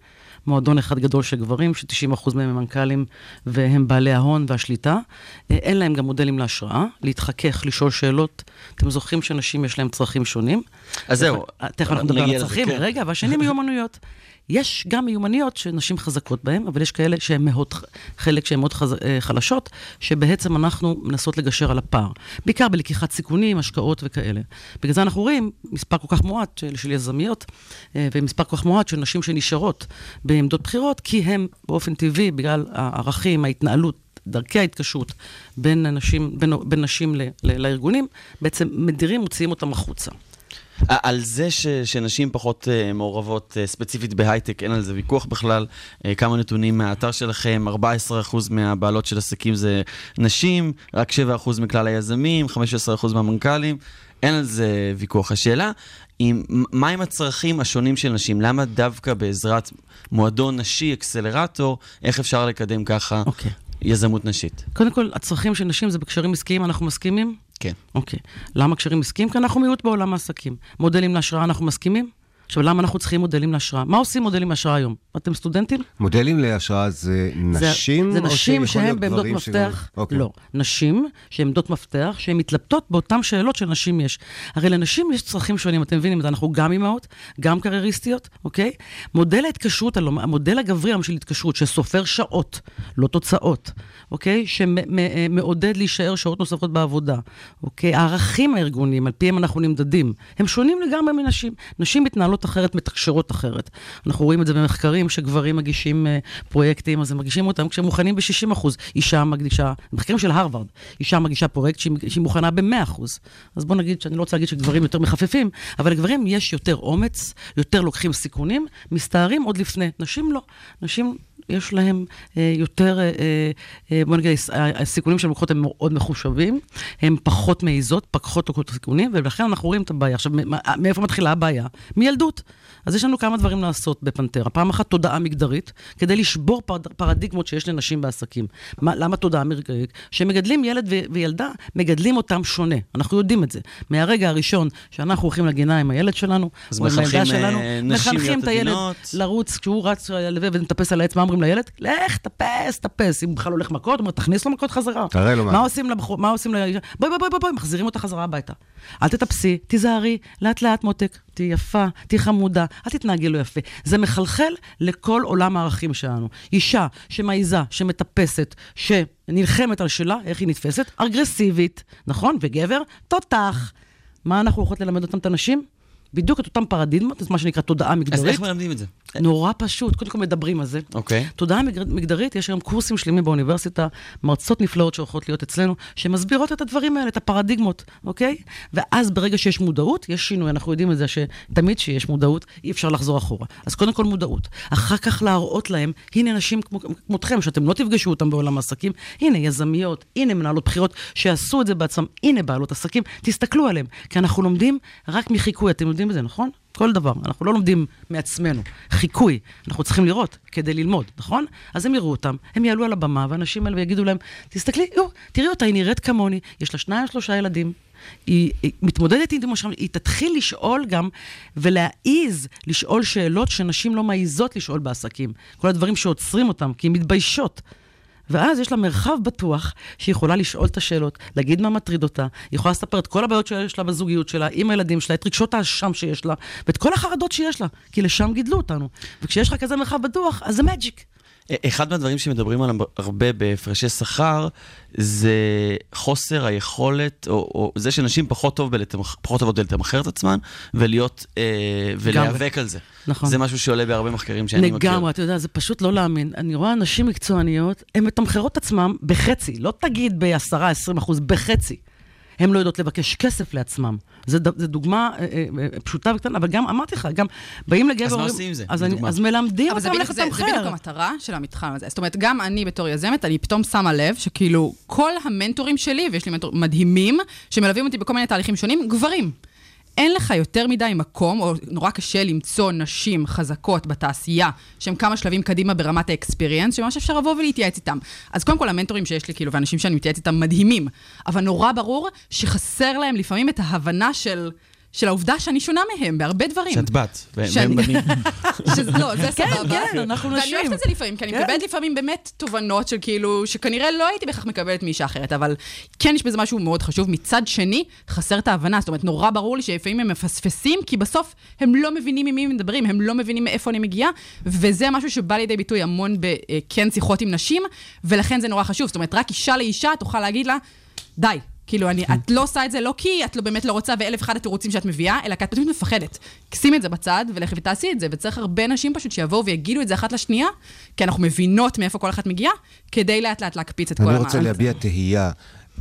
מועדון אחד גדול של גברים, ש-90% מהם הם מנכ"לים והם בעלי ההון והשליטה. אה, אין להם גם מודלים להשראה, להתחכך, לשאול שאלות. אתם זוכרים שנשים יש להם צרכים שונים? אז זהו. תכף אנחנו נדבר על הצרכים, כן. רגע, והשני מיומנויות. יש גם מיומנויות שנשים חזקות בהן, אבל יש כאלה שהן מאוד, חלק שהן מאוד חז... אה, חלשות, שבעצם אנחנו מנסות לגשר על הפער. בעיקר בלקיחת סיכונים, השקעות וכאלה. בגלל זה אנחנו רואים מספר כל כך מועט של, של יזמיות, אה, ומספר כל כך מועט של נשים שנשארות בעמדות בחירות, כי הן באופן טבעי, בגלל הערכים, ההתנהלות, דרכי ההתקשרות בין, בין, בין נשים ל, ל, לארגונים, בעצם מדירים, מוציאים אותם החוצה. על זה ש, שנשים פחות uh, מעורבות uh, ספציפית בהייטק, אין על זה ויכוח בכלל. Uh, כמה נתונים מהאתר שלכם, 14% מהבעלות של עסקים זה נשים, רק 7% מכלל היזמים, 15% מהמנכ"לים, אין על זה ויכוח. השאלה, עם, מה עם הצרכים השונים של נשים? למה דווקא בעזרת מועדון נשי, אקסלרטור, איך אפשר לקדם ככה okay. יזמות נשית? קודם כל, הצרכים של נשים זה בקשרים עסקיים, אנחנו מסכימים? כן. אוקיי. למה קשרים עסקיים? כי אנחנו מיעוט בעולם העסקים. מודלים להשראה, אנחנו מסכימים? עכשיו, למה אנחנו צריכים מודלים להשראה? מה עושים מודלים להשראה היום? אתם סטודנטים? מודלים להשראה זה נשים? זה או נשים שהן בעמדות מפתח. שגם- אוקיי. לא. נשים שהן עמדות מפתח, שהן מתלבטות באותן שאלות שלנשים יש. הרי לנשים יש צרכים שונים, אתם מבינים זה? אנחנו גם אימהות, גם קרייריסטיות, אוקיי? מודל ההתקשרות, המודל הגברי היום של התקשרות, שסופר שעות, לא תוצאות, אוקיי? שמעודד להישאר שעות נוספות בעבודה, אוקיי? הערכים הארגוניים, על פיהם אנחנו נמדדים, הם שונים לגמרי מנשים. נשים מתנהלות אחרת, מתקשרות אחרת. אנחנו רואים את זה במחקרים שגברים מגישים אה, פרויקטים, אז הם מגישים אותם כשהם מוכנים ב-60 אחוז. אישה מגישה, מחקרים של הרווארד, אישה מגישה פרויקט שהיא, שהיא מוכנה ב-100 אחוז. אז בוא נגיד, שאני לא רוצה להגיד שגברים יותר מחפפים, אבל לגברים יש יותר אומץ, יותר לוקחים סיכונים, מסתערים עוד לפני. נשים לא. נשים... יש להם אה, יותר, אה, אה, בוא נגיד, הס- הסיכונים שהן לוקחות הם מאוד מחושבים, הן פחות מעיזות, פחות לוקחות סיכונים, ולכן אנחנו רואים את הבעיה. עכשיו, מאיפה מתחילה הבעיה? מילדות. אז יש לנו כמה דברים לעשות בפנטרה. פעם אחת תודעה מגדרית, כדי לשבור פר, פרדיגמות שיש לנשים בעסקים. מה, למה תודעה מגדרית? שמגדלים ילד ו- וילדה, מגדלים אותם שונה. אנחנו יודעים את זה. מהרגע הראשון שאנחנו הולכים לגינה עם הילד שלנו, או עם הילדה שלנו, אה, נשים מחנכים את הילד. לרוץ, כשהוא רץ ומטפס על העץ, מה אומרים לילד? לך, טפס, טפס. אם בכלל הולך מכות, אומר, תכניס לו מכות חזרה. תראה לו מה. מה עושים לבחור, מה עושים לאישה? בואי, בואי, בואי, בואי, מחזירים אותה חזרה הביתה. אל תטפסי, תיזהרי, לאט לאט מותק, תהיי יפה, תהיי חמודה, אל תתנהגי לא יפה. זה מחלחל לכל עולם הערכים שלנו. אישה שמעיזה, שמטפסת, שנלחמת על שלה, איך היא נתפסת? אגרסיבית, נכון? וגבר, תותח. מה אנחנו הולכות ללמד אותם, את הנשים? בדיוק את אותם פרדיגמות, את מה שנקרא תודעה אז מגדרית. איך מלמדים את זה? נורא פשוט, קודם כל מדברים על זה. אוקיי. תודעה מגר- מגדרית, יש היום קורסים שלמים באוניברסיטה, מרצות נפלאות שהולכות להיות אצלנו, שמסבירות את הדברים האלה, את הפרדיגמות, אוקיי? ואז ברגע שיש מודעות, יש שינוי, אנחנו יודעים את זה שתמיד כשיש מודעות, אי אפשר לחזור אחורה. אז קודם כל מודעות. אחר כך להראות להם, הנה נשים כמו, כמותכם, שאתם לא תפגשו אותם בעולם העסקים, הנה יזמיות, הנה מנהלות בחירות, שעשו את זה בעצמם, הנה בעלות עסקים, תסתכלו עליהם. כי אנחנו לומדים רק מחיקוי, אתם יודעים את זה, נכון? כל דבר. אנחנו לא לומדים מעצמנו. חיקוי. אנחנו צריכים לראות כדי ללמוד, נכון? אז הם יראו אותם, הם יעלו על הבמה, והאנשים האלה יגידו להם, תסתכלי, יו, תראי אותה, היא נראית כמוני, יש לה שניים, שלושה ילדים. היא, היא מתמודדת עם משהו, היא תתחיל לשאול גם, ולהעיז לשאול שאלות שנשים לא מעיזות לשאול בעסקים. כל הדברים שעוצרים אותם, כי הן מתביישות. ואז יש לה מרחב בטוח שהיא יכולה לשאול את השאלות, להגיד מה מטריד אותה, היא יכולה לספר את כל הבעיות שיש לה בזוגיות שלה, עם הילדים שלה, את רגשות האשם שיש לה, ואת כל החרדות שיש לה, כי לשם גידלו אותנו. וכשיש לך כזה מרחב בטוח, אז זה מג'יק. אחד מהדברים שמדברים עליהם הרבה בהפרשי שכר, זה חוסר היכולת, או, או זה שנשים פחות, טוב בלתמח, פחות טובות בלתמחר את עצמן, ולהיות, אה, ולהיאבק על זה. נכון. זה משהו שעולה בהרבה מחקרים שאני מכיר. לגמרי, אתה יודע, זה פשוט לא להאמין. אני רואה נשים מקצועניות, הן מתמחרות עצמן בחצי, לא תגיד ב-10-20 אחוז, בחצי. הן לא יודעות לבקש כסף לעצמם. זו דוגמה אה, אה, אה, פשוטה וקטנה, אבל גם, אמרתי לך, גם באים לגבר... אז מה עושים עם זה? אז, אני, אז מלמדים אותם בדיוק, איך זה, זה לתמחר. בדיוק המטרה של המתחם הזה. זאת אומרת, גם אני בתור יזמת, אני פתאום שמה לב שכאילו כל המנטורים שלי, ויש לי מנטורים מדהימים, שמלווים אותי בכל מיני תהליכים שונים, גברים. אין לך יותר מדי מקום, או נורא קשה למצוא נשים חזקות בתעשייה, שהן כמה שלבים קדימה ברמת האקספיריאנס, שממש אפשר לבוא ולהתייעץ איתם. אז קודם כל, המנטורים שיש לי, כאילו, ואנשים שאני מתייעץ איתם מדהימים, אבל נורא ברור שחסר להם לפעמים את ההבנה של... של העובדה שאני שונה מהם בהרבה דברים. שאת בת, והם שאני- בנים. שזה, לא, זה כן, סבבה. כן, אנחנו ואני נשים. אוהבת את זה לפעמים, כי אני כן. מקבלת לפעמים באמת תובנות של כאילו, שכנראה לא הייתי בהכרח מקבלת מאישה אחרת, אבל כן יש בזה משהו מאוד חשוב. מצד שני, חסר את ההבנה, זאת אומרת, נורא ברור לי שלפעמים הם מפספסים, כי בסוף הם לא מבינים עם מי הם מדברים, הם לא מבינים מאיפה אני מגיעה, וזה משהו שבא לידי ביטוי המון בכן שיחות עם נשים, ולכן זה נורא חשוב. זאת אומרת, רק אישה לאישה תוכל להגיד לה, די. כאילו, אני, את לא עושה את זה לא כי את לא באמת לא רוצה ואלף אחד התירוצים שאת מביאה, אלא כי את פשוט מפחדת. שימי את זה בצד ולכי ותעשי את זה, וצריך הרבה נשים פשוט שיבואו ויגידו את זה אחת לשנייה, כי אנחנו מבינות מאיפה כל אחת מגיעה, כדי לאט לאט להקפיץ את כל אני המערכת. רוצה להביע תהייה,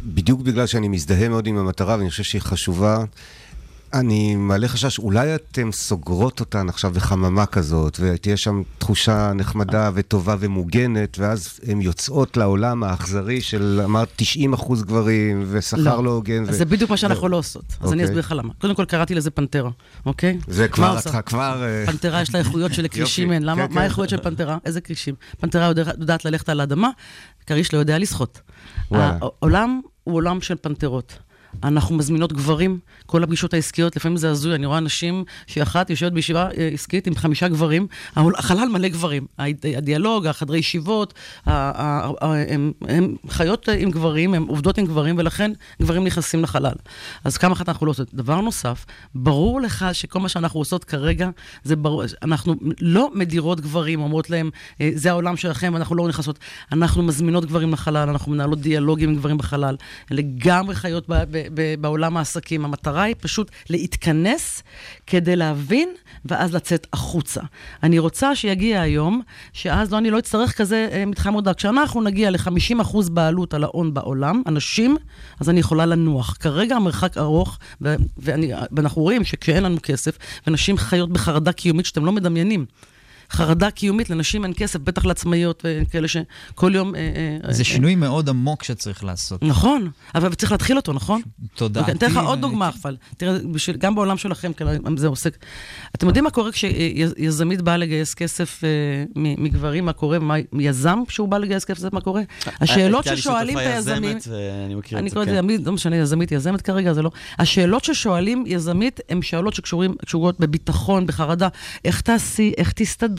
בדיוק בגלל שאני מזדהה מאוד עם המטרה, ואני חושב שהיא חשובה. אני מעלה חשש, אולי אתן סוגרות אותן עכשיו בחממה כזאת, ותהיה שם תחושה נחמדה וטובה ומוגנת, ואז הן יוצאות לעולם האכזרי של, אמרת, 90 אחוז גברים, ושכר לא הוגן. אז זה בדיוק מה שאנחנו לא עושות. אז אני אוקיי. אסביר לך למה. קודם כל קראתי לזה פנתרה, אוקיי? זה כבר? אתה כבר... אה, פנתרה יש לה איכויות שלכרישים יופי. אין. למה? כן, מה כן. האיכויות של פנתרה? איזה כרישים? יודע- יודעת ללכת על האדמה, כריש לא יודע לשחות. העולם הוא עולם של פנתרות. אנחנו מזמינות גברים, כל הפגישות העסקיות, לפעמים זה הזוי, אני רואה נשים שאחת יושבת בישיבה אה, עסקית עם חמישה גברים, החלל מלא גברים. הד- הדיאלוג, החדרי ישיבות, ה- ה- ה- הם- הם חיות עם גברים, הן עובדות עם גברים, ולכן גברים נכנסים לחלל. אז כמה אחת אנחנו לא עושות. דבר נוסף, ברור לך שכל מה שאנחנו עושות כרגע, זה ברור, אנחנו לא מדירות גברים, אומרות להם, "אה, זה העולם שלכם, אנחנו לא נכנסות. אנחנו מזמינות גברים לחלל, אנחנו מנהלות דיאלוגים עם גברים בחלל. לגמרי חיות ב- בעולם העסקים. המטרה היא פשוט להתכנס כדי להבין, ואז לצאת החוצה. אני רוצה שיגיע היום, שאז לא, אני לא אצטרך כזה אה, מתחם הודעה. כשאנחנו נגיע ל-50% בעלות על ההון בעולם, אנשים, אז אני יכולה לנוח. כרגע המרחק ארוך, ואני, ואנחנו רואים שכשאין לנו כסף, ונשים חיות בחרדה קיומית שאתם לא מדמיינים. חרדה קיומית, לנשים אין כסף, בטח לעצמאיות וכאלה שכל יום... אה, אה, זה אה, שינוי מאוד עמוק שצריך לעשות. נכון, אבל צריך להתחיל אותו, נכון? תודעתי. אוקיי, אני אתן לך עוד דוגמה, אבל תראה, גם בעולם שלכם, זה עוסק. אתם יודעים מה קורה כשיזמית באה לגייס כסף אה, מגברים, מה קורה? יזם כשהוא בא לגייס כסף, מה קורה? השאלות ששואלים את היזמים... ואני מכיר אני את זה, כן. לא משנה, יזמית, יזמת כרגע, זה לא. השאלות ששואלים יזמית הן שאלות שקשורות בביטחון, בחרדה. איך תעשי, איך תסתדרי,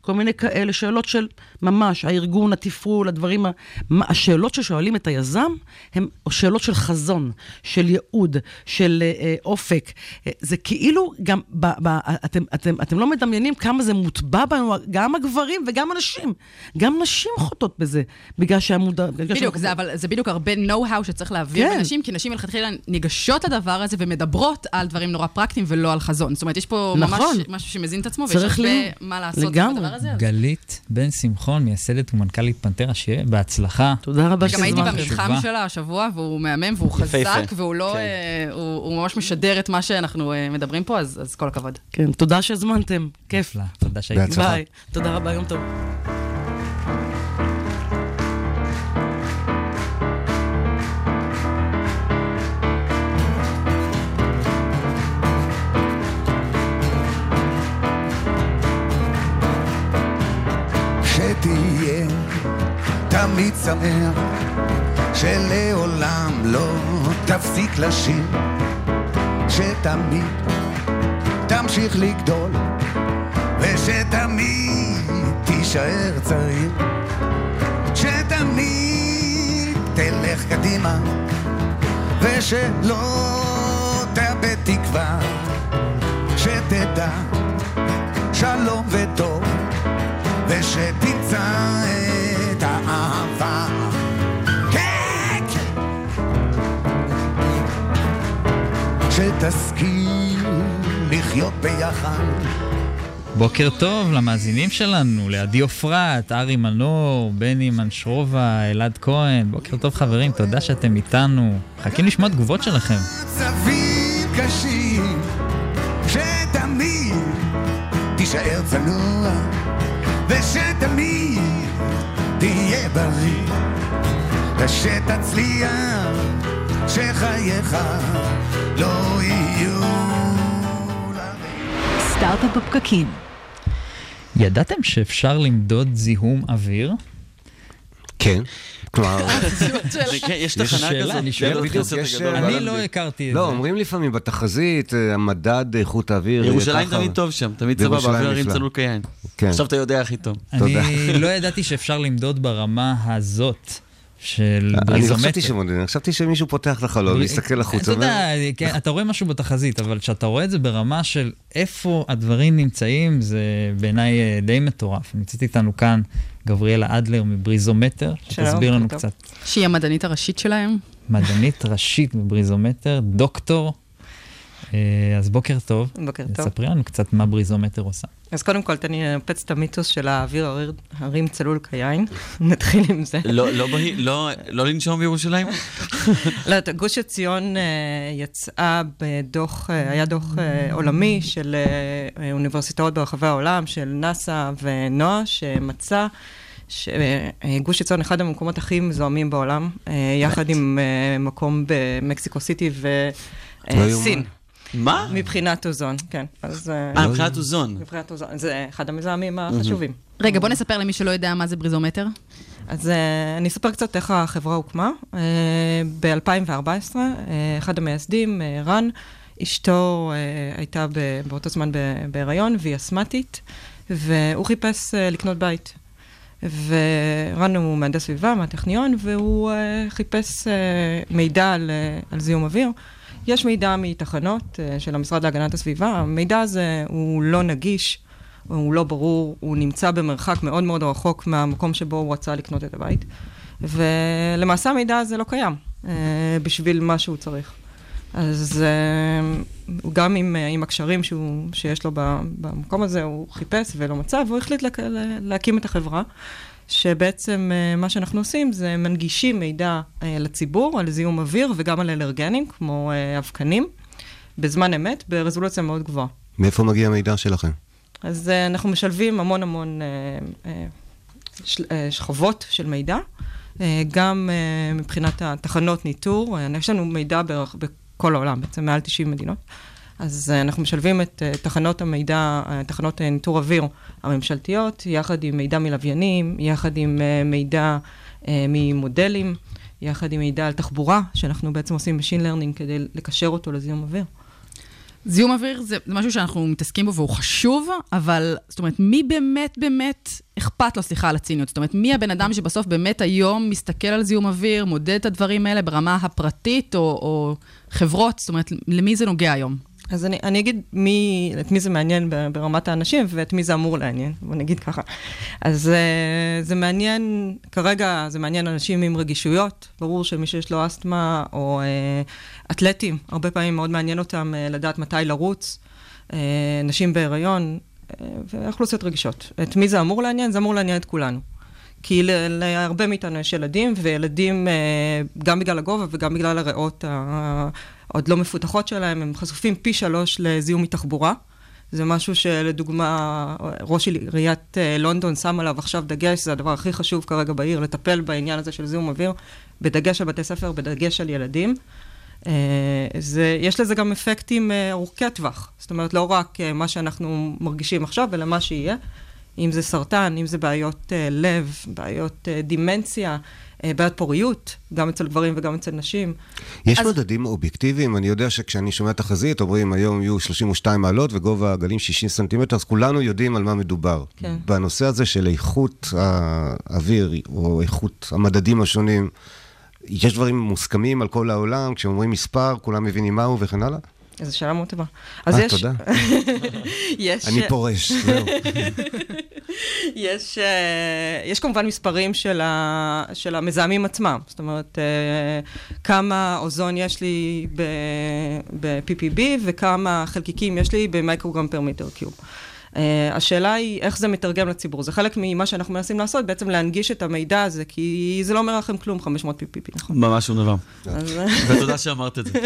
כל מיני כאלה, שאלות של ממש, הארגון, התפעול, הדברים, ה- מה- השאלות ששואלים את היזם הן שאלות של חזון, של ייעוד, של אה, אה, אופק. אה, זה כאילו גם, ב, ב, אתם, אתם, אתם לא מדמיינים כמה זה מוטבע בנו, גם הגברים וגם הנשים. גם נשים חוטאות בזה, בגלל שהמודע... בדיוק, זה, אבל זה בדיוק הרבה know-how שצריך להעביר כן. בנשים, כי נשים מלכתחילה ניגשות לדבר הזה ומדברות על דברים נורא פרקטיים ולא על חזון. זאת אומרת, יש פה נכון. ממש משהו שמזין את עצמו, ויש הרבה לי- מה לעשות לגמרי. בדבר הזה. גלית בן שמחון, מייסדת ומנכ"לית פנתרה, שיהיה בהצלחה. תודה רבה גם הייתי. במתחם חשובה. שלה השבוע, והוא מהמם והוא יפהפה. חזק, והוא לא... כן. אה, הוא הוא ממש משדר את מה שאנחנו אה, מדברים פה, אז אז כל הכבוד. כן, תודה שהזמנתם, כיף. נפלא, תודה שהייתי. בהצלחה. ביי. תודה רבה, יום טוב. תמיד שמח, שלעולם לא תפסיק לשיר, שתמיד תמשיך לגדול, ושתמיד תישאר צעיר, שתמיד תלך קדימה, ושלא תאבד תקווה, שתדע שלום וטוב. ושתמצא את האהבה. כן, כן. שתשכיל לחיות ביחד. בוקר טוב למאזינים שלנו, לעדי עופרת, ארי מנור, בני מנשרובה, אלעד כהן. בוקר טוב חברים, תודה שאתם איתנו. מחכים לשמוע תגובות שלכם. מצבים קשים, שתמיד תישאר צנוע, ושתמיד תהיה בריא, ושתצליח, שחייך לא יהיו... סטארט-אפ בפקקים. ידעתם שאפשר למדוד זיהום אוויר? כן. כלומר... כן, יש תחנה כזאת, אני שואל אותך. אה, אני לא הכרתי את לא, זה. אומרים לפעמים בתחזית, אה, המדד איכות האוויר... ירושלים. תמיד טוב שם, תמיד סבבה, אוויר הרים. צלול כיין. כן. עכשיו אתה יודע הכי טוב. אני לא ידעתי שאפשר למדוד ברמה הזאת של אני לא בריזומטר. חשבתי שמודדים, אני חשבתי שמישהו פותח את החלון, מסתכל החוצה. אתה יודע, כן, אתה רואה משהו בתחזית, אבל כשאתה רואה את זה ברמה של איפה הדברים נמצאים, זה בעיניי אה, די מטורף. נמצאת איתנו כאן גבריאלה אדלר מבריזומטר, שתסביר לנו. קצת. שהיא המדענית הראשית שלהם. מדענית ראשית בבריזומטר, דוקטור. אה, אז בוקר טוב. בוקר טוב. ספרי לנו קצת מה בריזומטר עושה. אז קודם כל, תן לי לנפץ את המיתוס של האוויר הרים- הרים צלול כיין. נתחיל עם זה. לא- לא לא- לא לנשום בירושלים? לא, גוש עציון אה, יצאה בדוח, אה, היה דוח אה, עולמי של אוניברסיטאות ברחבי העולם, של נאסא ונועה, שמצא שגוש עציון אחד המקומות הכי מזוהמים בעולם, יחד עם מקום במקסיקו סיטי. וסין. מה? מבחינת אוזון, כן. אז... אה, מבחינת אוזון. מבחינת אוזון, זה אחד המזהמים החשובים. רגע, בוא נספר למי שלא יודע מה זה בריזומטר. אז uh, אני אספר קצת איך החברה הוקמה. Uh, ב-2014, uh, אחד המייסדים, uh, רן, אשתו הייתה באותו זמן בהיריון, והיא אסתמטית, והוא חיפש לקנות בית. ורן הוא מהנדס סביבה מהטכניון, והוא חיפש מידע על, על זיהום אוויר. יש מידע מתחנות uh, של המשרד להגנת הסביבה, המידע הזה הוא לא נגיש, הוא לא ברור, הוא נמצא במרחק מאוד מאוד רחוק מהמקום שבו הוא רצה לקנות את הבית. ולמעשה המידע הזה לא קיים uh, בשביל מה שהוא צריך. אז uh, גם עם, עם הקשרים שהוא, שיש לו במקום הזה, הוא חיפש ולא מצא, והוא החליט לה- להקים את החברה, שבעצם uh, מה שאנחנו עושים זה מנגישים מידע uh, לציבור על זיהום אוויר וגם על אלרגנים, כמו uh, אבקנים, בזמן אמת, ברזולוציה מאוד גבוהה. מאיפה מגיע המידע שלכם? אז אנחנו משלבים המון המון שכבות של מידע, גם מבחינת התחנות ניטור, יש לנו מידע בכל העולם, בעצם מעל 90 מדינות. אז uh, אנחנו משלבים את uh, תחנות המידע, uh, תחנות ניטור אוויר הממשלתיות, יחד עם מידע מלוויינים, יחד עם מידע ממודלים, יחד עם מידע על תחבורה, שאנחנו בעצם עושים Machine Learning כדי לקשר אותו לזיהום אוויר. זיהום אוויר זה משהו שאנחנו מתעסקים בו והוא חשוב, אבל זאת אומרת, מי באמת באמת אכפת לו, סליחה על הציניות? זאת אומרת, מי הבן אדם שבסוף באמת היום מסתכל על זיהום אוויר, מודד את הדברים האלה ברמה הפרטית או, או חברות? זאת אומרת, למי זה נוגע היום? אז אני, אני אגיד מי, את מי זה מעניין ברמת האנשים ואת מי זה אמור לעניין, בוא נגיד ככה. אז uh, זה מעניין, כרגע זה מעניין אנשים עם רגישויות, ברור שמי שיש לו אסתמה או uh, אתלטים, הרבה פעמים מאוד מעניין אותם uh, לדעת מתי לרוץ, נשים בהיריון ואוכלוסיות רגישות. את מי זה אמור לעניין? זה אמור לעניין את כולנו. כי להרבה מאיתנו יש ילדים, וילדים, אה, גם בגלל הגובה וגם בגלל הריאות העוד לא מפותחות שלהם, הם חשופים פי שלוש לזיהום מתחבורה. זה משהו שלדוגמה, ראש עיריית אה, לונדון שם עליו עכשיו דגש, זה הדבר הכי חשוב כרגע בעיר, לטפל בעניין הזה של זיהום אוויר, בדגש על בתי ספר, בדגש על ילדים. אה, זה, יש לזה גם אפקטים ארוכי טווח. זאת אומרת, לא רק מה שאנחנו מרגישים עכשיו, אלא מה שיהיה. אם זה סרטן, אם זה בעיות אה, לב, בעיות אה, דימנציה, אה, בעיות פוריות, גם אצל גברים וגם אצל נשים. יש אז- מדדים אובייקטיביים? אני יודע שכשאני שומע תחזית, אומרים היום יהיו 32 מעלות וגובה הגלים 60 סנטימטר, אז כולנו יודעים על מה מדובר. כן. בנושא הזה של איכות האוויר, או איכות המדדים השונים, יש דברים מוסכמים על כל העולם, כשאומרים מספר, כולם מבינים מהו וכן הלאה? זו שאלה מאוד טובה. אה, יש... תודה. יש... אני פורש, זהו. יש, אה, יש כמובן מספרים של, ה, של המזהמים עצמם. זאת אומרת, אה, כמה אוזון יש לי ב-PPB וכמה חלקיקים יש לי במייקרוגרם פר מיטר קיוב. Uh, השאלה היא איך זה מתרגם לציבור. זה חלק ממה שאנחנו מנסים לעשות, בעצם להנגיש את המידע הזה, כי זה לא אומר לכם כלום, 500 PPP, נכון? ממש שום דבר. ותודה שאמרת את זה.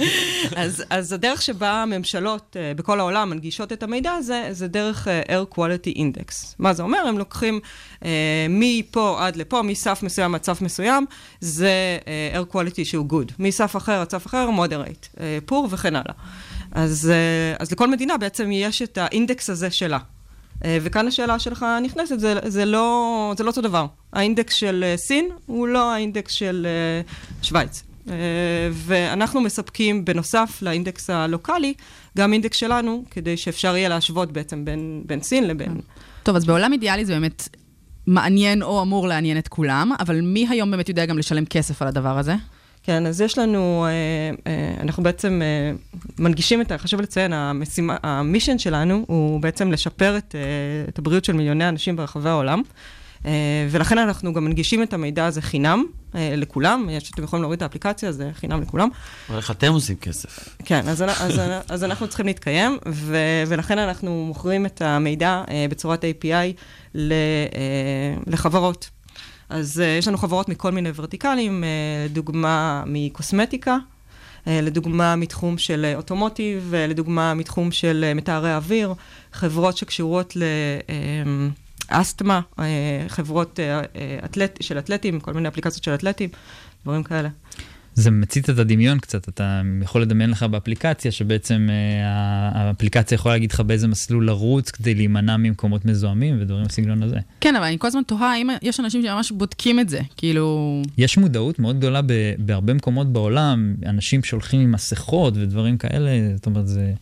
אז, אז הדרך שבה הממשלות uh, בכל העולם מנגישות את המידע הזה, זה דרך uh, Air Quality Index. מה זה אומר? הם לוקחים uh, מפה עד לפה, מסף מסוים עד סף מסוים, זה uh, Air Quality שהוא good. מסף אחר עד סף אחר, moderate, uh, פור וכן הלאה. אז, uh, אז לכל מדינה בעצם יש את האינדקס הזה שלה. Uh, וכאן השאלה שלך נכנסת, זה, זה, לא, זה לא אותו דבר. האינדקס של uh, סין הוא לא האינדקס של שווייץ. ואנחנו מספקים בנוסף לאינדקס הלוקאלי, גם אינדקס שלנו, כדי שאפשר יהיה להשוות בעצם בין, בין סין לבין... טוב, אז בעולם אידיאלי זה באמת מעניין או אמור לעניין את כולם, אבל מי היום באמת יודע גם לשלם כסף על הדבר הזה? כן, אז יש לנו, אה, אה, אנחנו בעצם אה, מנגישים את. חשוב לציין, המשימה, המישן שלנו הוא בעצם לשפר את, את הבריאות של מיליוני אנשים ברחבי העולם. ולכן אנחנו גם מנגישים את המידע הזה חינם לכולם. יש, אתם יכולים להוריד את האפליקציה, זה חינם לכולם. אבל איך אתם עושים כסף? כן, אז, אז, אז אנחנו צריכים להתקיים, ו, ולכן אנחנו מוכרים את המידע בצורת API ל, לחברות. אז uh, יש לנו חברות מכל מיני ורטיקלים, uh, לדוגמה מקוסמטיקה, uh, לדוגמה מתחום של אוטומוטיב, uh, לדוגמה מתחום של uh, מטהרי אוויר, חברות שקשורות לאסתמה, uh, חברות uh, uh, אתלט, של אתלטים, כל מיני אפליקציות של אתלטים, דברים כאלה. זה מצית את הדמיון קצת, אתה יכול לדמיין לך באפליקציה, שבעצם אה, האפליקציה יכולה להגיד לך באיזה מסלול לרוץ כדי להימנע ממקומות מזוהמים ודברים בסגנון הזה. כן, אבל אני כל הזמן תוהה האם יש אנשים שממש בודקים את זה, כאילו... יש מודעות מאוד גדולה ב- בהרבה מקומות בעולם, אנשים שהולכים עם מסכות ודברים כאלה, זאת אומרת, זה...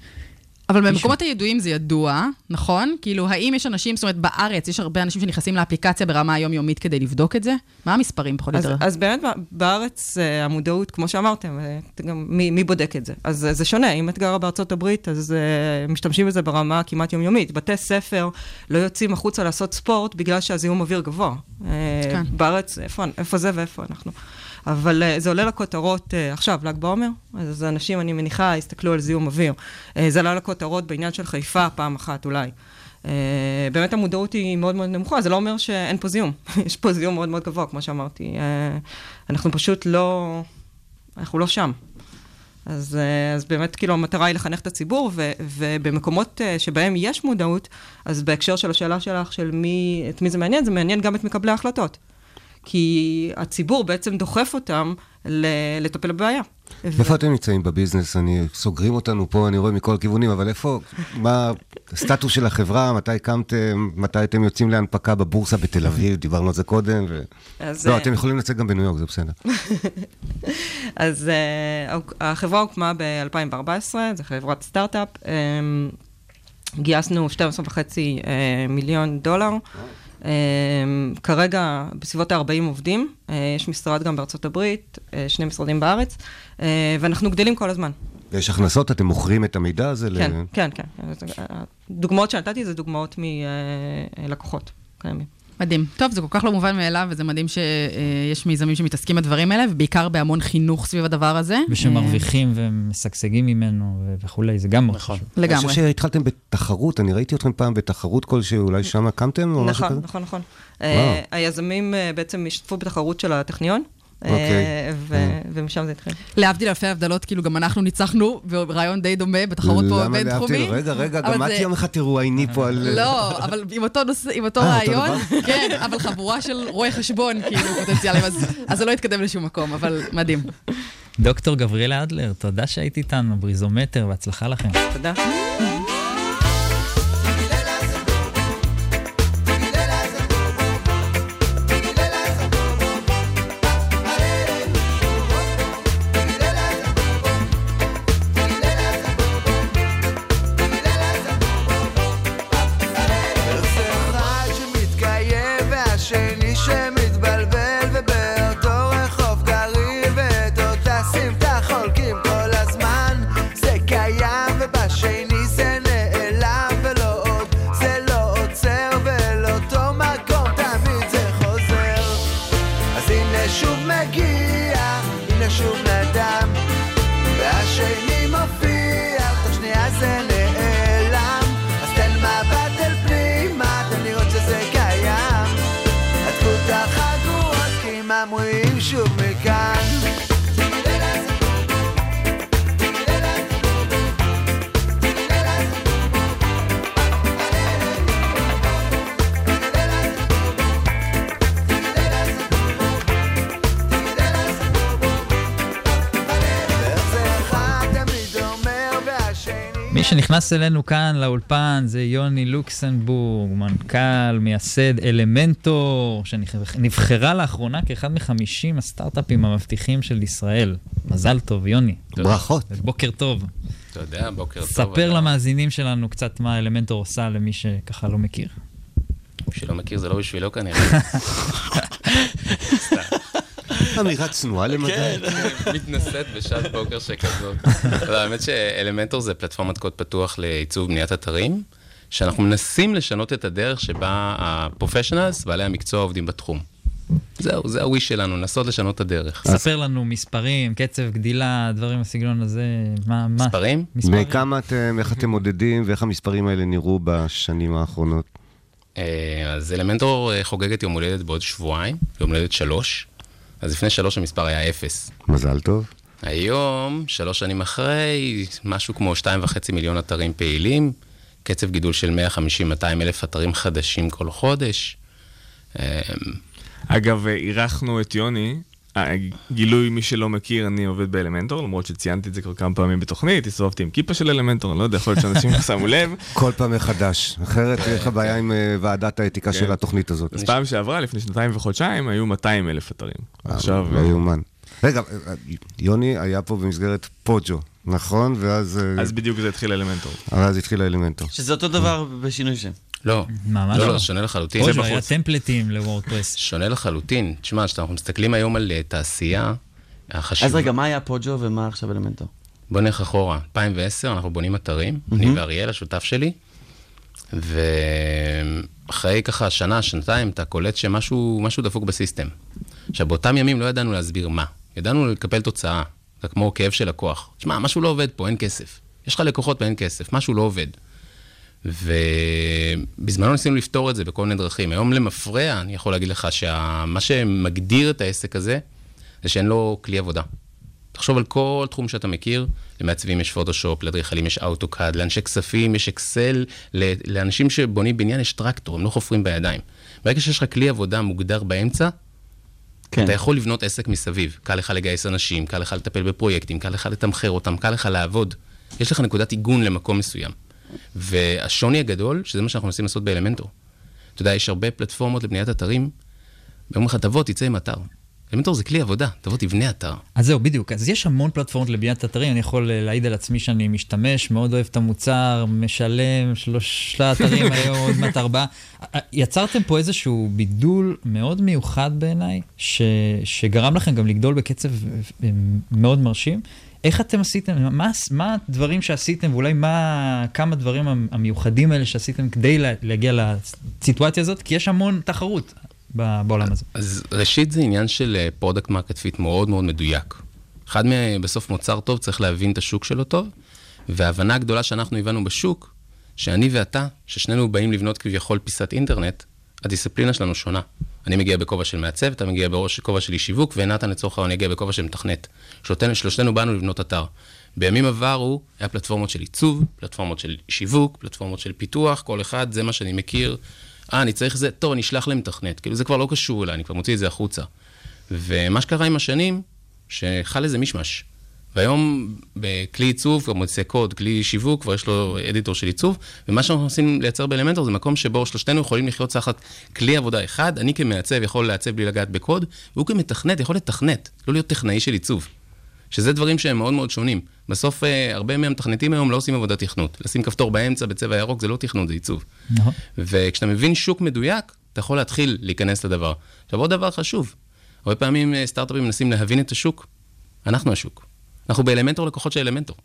אבל במקומות הידועים זה ידוע, נכון? כאילו, האם יש אנשים, זאת אומרת, בארץ יש הרבה אנשים שנכנסים לאפליקציה ברמה היומיומית כדי לבדוק את זה? מה המספרים פחות או יותר? אז באמת בארץ אה, המודעות, כמו שאמרתם, אה, גם מי, מי בודק את זה? אז אה, זה שונה, אם את גרה בארצות הברית, אז uh, משתמשים בזה ברמה כמעט יומיומית. בתי ספר לא יוצאים החוצה לעשות ספורט בגלל שהזיהום אוויר גבוה. כן. בארץ, איפה, איפה זה ואיפה אנחנו? אבל uh, זה עולה לכותרות uh, עכשיו, ל"ג בעומר, אז אנשים, אני מניחה, יסתכלו על זיהום אוויר. Uh, זה עלה לכותרות בעניין של חיפה פעם אחת אולי. Uh, באמת המודעות היא מאוד מאוד נמוכה, זה לא אומר שאין פה זיהום. יש פה זיהום מאוד מאוד גבוה, כמו שאמרתי. Uh, אנחנו פשוט לא... אנחנו לא שם. אז, אז באמת, כאילו, המטרה היא לחנך את הציבור, ו, ובמקומות שבהם יש מודעות, אז בהקשר של השאלה שלך, של מי, את מי זה מעניין, זה מעניין גם את מקבלי ההחלטות. כי הציבור בעצם דוחף אותם לטפל בבעיה. איפה אתם נמצאים בביזנס? אני, סוגרים אותנו פה, אני רואה מכל הכיוונים, אבל איפה, מה הסטטוס של החברה, מתי קמתם, מתי אתם יוצאים להנפקה בבורסה בתל אביב, דיברנו על זה קודם, ו... אז, לא, אה, אתם יכולים לצאת גם בניו יורק, זה בסדר. אז uh, החברה הוקמה ב-2014, זו חברת סטארט-אפ. Um, גייסנו 12.5 uh, מיליון דולר. Um, כרגע בסביבות ה-40 עובדים, uh, יש משרד גם בארצות הברית, uh, שני משרדים בארץ, uh, ואנחנו גדלים כל הזמן. יש הכנסות, אתם מוכרים את המידע הזה? כן, ל... כן, כן. דוגמאות שנתתי זה דוגמאות מלקוחות קיימים. מדהים. טוב, זה כל כך לא מובן מאליו, וזה מדהים שיש מיזמים שמתעסקים בדברים האלה, ובעיקר בהמון חינוך סביב הדבר הזה. ושמרוויחים ומשגשגים ממנו וכולי, זה גם מאוד נכון. חשוב. אני לגמרי. חושב שהתחלתם בתחרות, אני ראיתי אתכם פעם בתחרות כלשהי, אולי שם קמתם או משהו נכון, כזה? נכון, נכון. וואו. אה, היזמים אה, בעצם השתתפו בתחרות של הטכניון. אה, אוקיי. ו- ומשם זה התחיל. להבדיל אלפי הבדלות, כאילו גם אנחנו ניצחנו ברעיון די דומה בתחרות פה בינתחומי. רגע, רגע, גם את יום אחד תרואייני פה על... לא, אבל עם אותו נושא, עם אותו אה, רעיון, כן, אבל חבורה של רואי חשבון, כאילו, פוטנציאליים, אז- זה לא יתקדם לשום מקום, אבל מדהים. דוקטור גבריאלה אדלר, תודה שהיית איתנו, בריזומטר, והצלחה לכם. תודה. שנכנס אלינו כאן לאולפן זה יוני לוקסנבורג, מנכ"ל, מייסד אלמנטור, שנבחרה לאחרונה כאחד מחמישים הסטארט-אפים המבטיחים של ישראל. מזל טוב, יוני. ברכות. בוקר טוב. תודה, בוקר טוב. ספר למאזינים שלנו קצת מה אלמנטור עושה למי שככה לא מכיר. מי שלא מכיר זה לא בשבילו כנראה. אמירה צנועה למדי. כן, מתנשאת בשעת בוקר שכזאת. לא, האמת שאלמנטור זה פלטפורמת קוד פתוח לעיצוב בניית אתרים, שאנחנו מנסים לשנות את הדרך שבה הפרופשיונלס, בעלי המקצוע עובדים בתחום. זהו, זה הוויש שלנו, לנסות לשנות את הדרך. ספר לנו מספרים, קצב גדילה, דברים בסגנון הזה, מה... מה- מספרים? מכמה אתם, איך אתם מודדים ואיך המספרים האלה נראו בשנים האחרונות? אה, אז אלמנטור אה, חוגגת יום הולדת בעוד שבועיים, יום הולדת שלוש. אז לפני שלוש המספר היה אפס. מזל טוב. היום, שלוש שנים אחרי, משהו כמו שתיים וחצי מיליון אתרים פעילים, קצב גידול של 150-200 אלף אתרים חדשים כל חודש. אה, אגב, אה, אירחנו את יוני. אה, גילוי, מי שלא מכיר, אני עובד באלמנטור, למרות שציינתי את זה כבר כמה פעמים בתוכנית, הסתובבתי עם כיפה של אלמנטור, אני לא יודע, יכול להיות שאנשים שמו לב. כל פעם מחדש, אחרת יש לך בעיה עם אה, ועדת האתיקה כן. של התוכנית הזאת. אז פעם שעברה, לפני שנתיים וחודשיים, היו 200 אלף אתרים. עכשיו... לא אה, יאומן. רגע, אה, יוני היה פה במסגרת פוג'ו, נכון? ואז... אה, אז בדיוק זה התחיל אלמנטור. אז התחיל האלמנטור. שזה אותו דבר בשינוי שם. לא, ממש לא, לא. לא, שונה לחלוטין. פוז'ו היה טמפלטים לוורדפרס. שונה לחלוטין. תשמע, כשאנחנו מסתכלים היום על אה, תעשייה, החשיבה... אז רגע, מה היה פוג'ו ומה עכשיו אלמנטור? בוא נלך אחורה. 2010, אנחנו בונים אתרים, אני. ואריאל, השותף שלי, ואחרי ככה שנה, שנתיים, אתה קולט שמשהו משהו דפוק בסיסטם. עכשיו, באותם ימים לא ידענו להסביר מה. ידענו לקבל תוצאה. זה כמו כאב של לקוח. תשמע, משהו לא עובד פה, אין כסף. יש לך לקוחות ואין כסף, משהו לא עובד. ובזמנו ניסינו לפתור את זה בכל מיני דרכים. היום למפרע, אני יכול להגיד לך שמה שמגדיר את העסק הזה, זה שאין לו כלי עבודה. תחשוב על כל תחום שאתה מכיר, למעצבים יש פוטושופ, לאדריכלים יש אוטוקאד, לאנשי כספים יש אקסל, לאנשים שבונים בניין יש טרקטור, הם לא חופרים בידיים. ברגע שיש לך כלי עבודה מוגדר באמצע, כן. אתה יכול לבנות עסק מסביב. קל לך לגייס אנשים, קל לך לטפל בפרויקטים, קל לך לתמחר אותם, קל לך לעבוד. יש לך נקודת עיגון למקום מסוים. והשוני הגדול, שזה מה שאנחנו מנסים לעשות באלמנטור. אתה יודע, יש הרבה פלטפורמות לבניית אתרים, ואומרים לך, תבוא, תצא עם אתר. אלמנטור זה כלי עבודה, תבוא, תבנה אתר. אז זהו, בדיוק. אז יש המון פלטפורמות לבניית אתרים, אני יכול אה, להעיד על עצמי שאני משתמש, מאוד אוהב את המוצר, משלם, שלושה אתרים היום, עוד מעט ארבעה. אה, יצרתם פה איזשהו בידול מאוד מיוחד בעיניי, ש... שגרם לכם גם לגדול בקצב אה, מאוד מרשים. איך אתם עשיתם, מה, מה הדברים שעשיתם, ואולי מה, כמה דברים המיוחדים האלה שעשיתם כדי לה, להגיע לסיטואציה הזאת? כי יש המון תחרות בעולם הזה. אז ראשית זה עניין של product market fit מאוד מאוד מדויק. אחד מהם, בסוף מוצר טוב, צריך להבין את השוק שלו טוב, וההבנה הגדולה שאנחנו הבנו בשוק, שאני ואתה, ששנינו באים לבנות כביכול פיסת אינטרנט, הדיסציפלינה שלנו שונה. אני מגיע בכובע של מעצב, אתה מגיע בכובע של איש שיווק, ונתן לצורך העניין יגיע בכובע של מתכנת. שלושתנו באנו לבנות אתר. בימים עברו היה פלטפורמות של עיצוב, פלטפורמות של שיווק, פלטפורמות של פיתוח, כל אחד, זה מה שאני מכיר. אה, אני צריך זה, טוב, אני אשלח למתכנת. כאילו, זה כבר לא קשור אליי, אני כבר מוציא את זה החוצה. ומה שקרה עם השנים, שחל איזה מישמש. והיום בכלי עיצוב, כבר מוצא קוד, כלי שיווק, כבר יש לו אדיטור של עיצוב, ומה שאנחנו מנסים לייצר באלמנטור זה מקום שבו שלושתנו יכולים לחיות תחת כלי עבודה אחד, אני כמעצב יכול לעצב בלי לגעת בקוד, והוא כמתכנת יכול לתכנת, לא להיות טכנאי של עיצוב. שזה דברים שהם מאוד מאוד שונים. בסוף, אה, הרבה מהמתכנתים היום לא עושים עבודת תכנות. לשים כפתור באמצע בצבע ירוק זה לא תכנות, זה עיצוב. נכון. וכשאתה מבין שוק מדויק, אתה יכול להתחיל להיכנס לדבר. עכשיו, עוד דבר חשוב, הרבה פעמים אה, סטארט-אפים מנסים להבין את השוק, אנחנו השוק. אנחנו באלמנטור לקוחות של אלמנטור.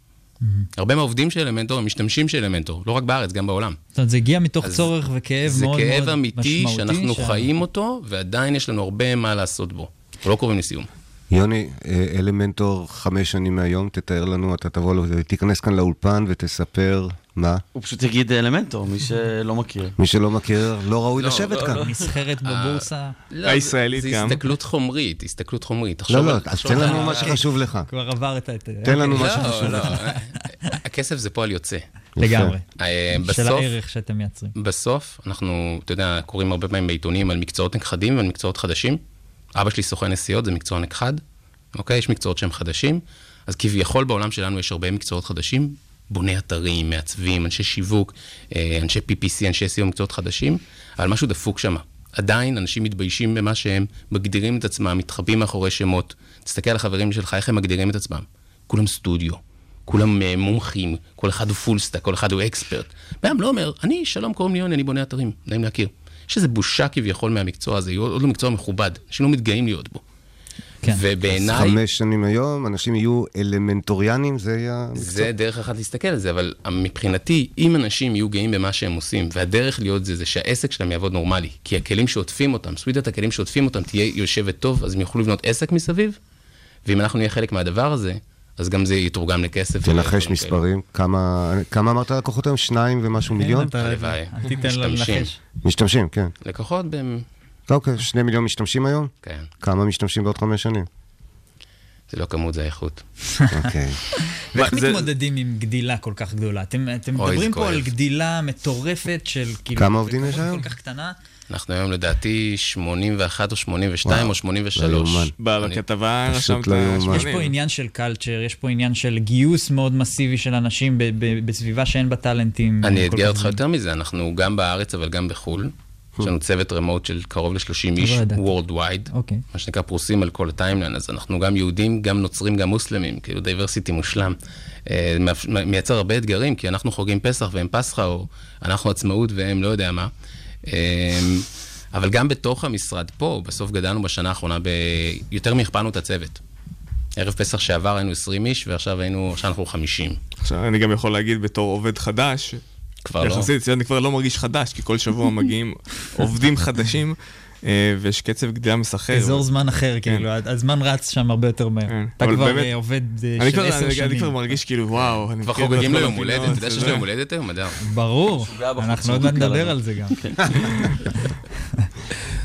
הרבה מהעובדים של אלמנטור הם משתמשים של אלמנטור, לא רק בארץ, גם בעולם. זאת אומרת, זה הגיע מתוך צורך וכאב זה מאוד מאוד כאב משמעותי. אמיתי שאנחנו שה- חיים אותו, ועדיין יש לנו הרבה מה לעשות בו. אנחנו לא קרובים לסיום. יוני, אה, אלמנטור חמש שנים מהיום, תתאר לנו, אתה תבוא, לו- תיכנס כאן לאולפן ותספר מה. הוא פשוט יגיד אלמנטור, מי שלא מכיר. מי שלא מכיר, לא ראוי לא, לשבת לא, כאן. לא. נסחרת בבורסה. לא, הישראלית זה גם. הסתכלות חומרית, הסתכלות חומרית. לא, לא, אז תן לנו מה שחשוב לך. כבר עבר את. תן לנו מה לא, שחשוב לך. הכסף זה פועל יוצא. לגמרי. אה, של הערך שאתם מייצרים. בסוף, אנחנו, אתה יודע, קוראים הרבה פעמים בעיתונים על מקצועות נכחדים ועל מקצועות חדשים. אבא שלי סוכן נסיעות, זה מקצוע נכחד, אוקיי? יש מקצועות שהם חדשים, אז כביכול בעולם שלנו יש הרבה מקצועות חדשים, בוני אתרים, מעצבים, אנשי שיווק, אה, אנשי PPC, אנשי SEO, מקצועות חדשים, אבל משהו דפוק שם. עדיין אנשים מתביישים במה שהם מגדירים את עצמם, מתחבאים מאחורי שמות. תסתכל על החברים שלך, איך הם מגדירים את עצמם. כולם סטודיו, כולם אה, מומחים, כל אחד הוא full stack, כל אחד הוא expert. בן אדם לא אומר, אני, שלום, קוראים לי יוני, אני בונה אתרים, נעים להכיר. יש איזו בושה כביכול מהמקצוע הזה, הוא עוד לא מקצוע מכובד, אנשים לא מתגאים להיות בו. כן. ובעיניי... חמש שנים היום, אנשים יהיו אלמנטוריאנים, זה יהיה המקצוע. זה דרך אחת להסתכל על זה, אבל מבחינתי, אם אנשים יהיו גאים במה שהם עושים, והדרך להיות זה, זה שהעסק שלהם יעבוד נורמלי, כי הכלים שעוטפים אותם, סווידת הכלים שעוטפים אותם תהיה יושבת טוב, אז הם יוכלו לבנות עסק מסביב, ואם אנחנו נהיה חלק מהדבר הזה, אז גם זה יתורגם לכסף. תנחש מספרים, כמה כמה אמרת לקוחות היום? שניים ומשהו מיליון? הלוואי. אל תיתן לו. לנחש. משתמשים, כן. לקוחות ב... אוקיי, שני מיליון משתמשים היום? כן. כמה משתמשים בעוד חמש שנים? זה לא כמות, זה איכות. אוקיי. ואיך מתמודדים עם גדילה כל כך גדולה? אתם מדברים פה על. גדילה מטורפת של כאילו... כמה עובדים יש היום? כל כך קטנה. אנחנו היום לדעתי 81 או 82 וואו, או 83. לא. בכתבה רשמת לא יאומן. יש פה עניין של קלצ'ר, יש פה עניין של גיוס מאוד מסיבי של אנשים בסביבה שאין בה טאלנטים. אני אתגר אותך. יותר מזה, אנחנו גם בארץ אבל גם בחו"ל. יש לנו צוות remote של קרוב ל-30 איש, לא ידעתי. Worldwide, אוקיי. מה שנקרא פרוסים על כל ה timeline, אז אנחנו גם יהודים, גם נוצרים, גם מוסלמים, כאילו diversity מושלם. אה, מייצר הרבה אתגרים, כי אנחנו חוגגים פסח והם פסחא, או אנחנו עצמאות והם לא יודע מה. אה, אבל גם בתוך המשרד פה, בסוף גדלנו בשנה האחרונה, ביותר מהכפלנו את הצוות. ערב פסח שעבר היינו 20 איש, ועכשיו היינו, עכשיו אנחנו 50. עכשיו, אני גם יכול להגיד בתור עובד חדש, כבר לא. יחסית, אני כבר לא מרגיש חדש, כי כל שבוע מגיעים עובדים חדשים, ויש קצב גדילה מסחר. אזור זמן אחר, כן. כאילו, הזמן רץ שם הרבה יותר מהר. אתה אבל כבר אה, עובד אה, אני של עשר אני- שנים. אני כבר מרגיש כאילו, וואו, אני כבר חוגגים לו יום הולדת, אתה יודע שיש. לו יום הולדת היום, אדר. ברור, אנחנו עוד נדבר. על זה גם.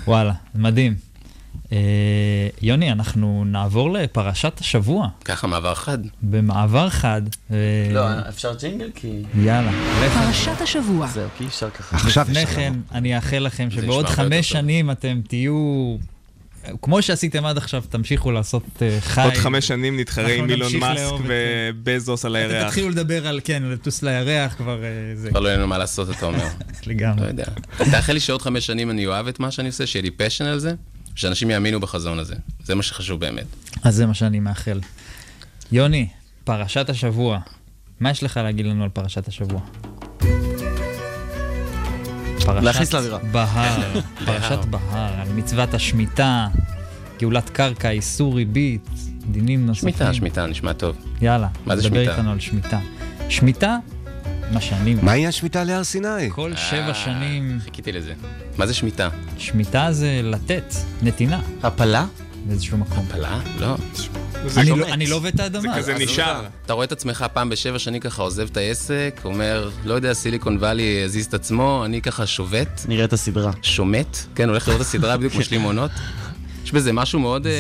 וואלה, מדהים. אה, יוני, אנחנו נעבור לפרשת השבוע, ככה מעבר חד. במעבר חד. אה, לא, אפשר ג'ינגל? כי... יאללה. פרשת השבוע. זהו, כי אי אפשר ככה. עכשיו לפני. כן, אני אאחל לכם שבעוד חמש. שנים אתם תהיו... כמו שעשיתם עד עכשיו, תמשיכו לעשות אה, חי. עוד חמש שנים נתחרה עם אילון מאסק ובזוס על אתם הירח. תתחילו לדבר על, כן, לטוס לירח כבר, אה, זה, כבר לא יהיה לנו מה לעשות, אתה אומר. לא לגמרי. יודע. תאחל לי שעוד חמש שנים אני אוהב את מה שאני עושה, שיהיה לי פשן על זה, שאנשים יאמינו בחזון הזה. זה מה שחשוב באמת. אז זה מה שאני מאחל. יוני, פרשת השבוע. מה יש לך להגיד לנו על פרשת השבוע? פרשת להכניס לאווירה. בהר, פרשת בהר, על מצוות השמיטה, גאולת קרקע, איסור ריבית, דינים נוספים. שמיטה, שמיטה, נשמע טוב. יאללה, מה זה דבר שמיטה? איתנו על שמיטה. שמיטה, מה שאני... מה יהיה השמיטה להר סיני? כל שבע אה, שנים, חיכיתי לזה. מה זה שמיטה? שמיטה זה לתת, נתינה, הפלה? באיזשהו מקום. הפלה? לא. זה אני. לא- לא עובד את זה האדמה. כזה עזוב נשאר. אתה רואה את עצמך פעם בשבע שנים ככה עוזב את העסק, אומר, לא יודע, סיליקון וואלי יזיז את עצמו, אני ככה שובת, נראה את הסדרה. שומט, כן, הולך לראות את הסדרה בדיוק משלים עונות. יש בזה משהו מאוד... אה,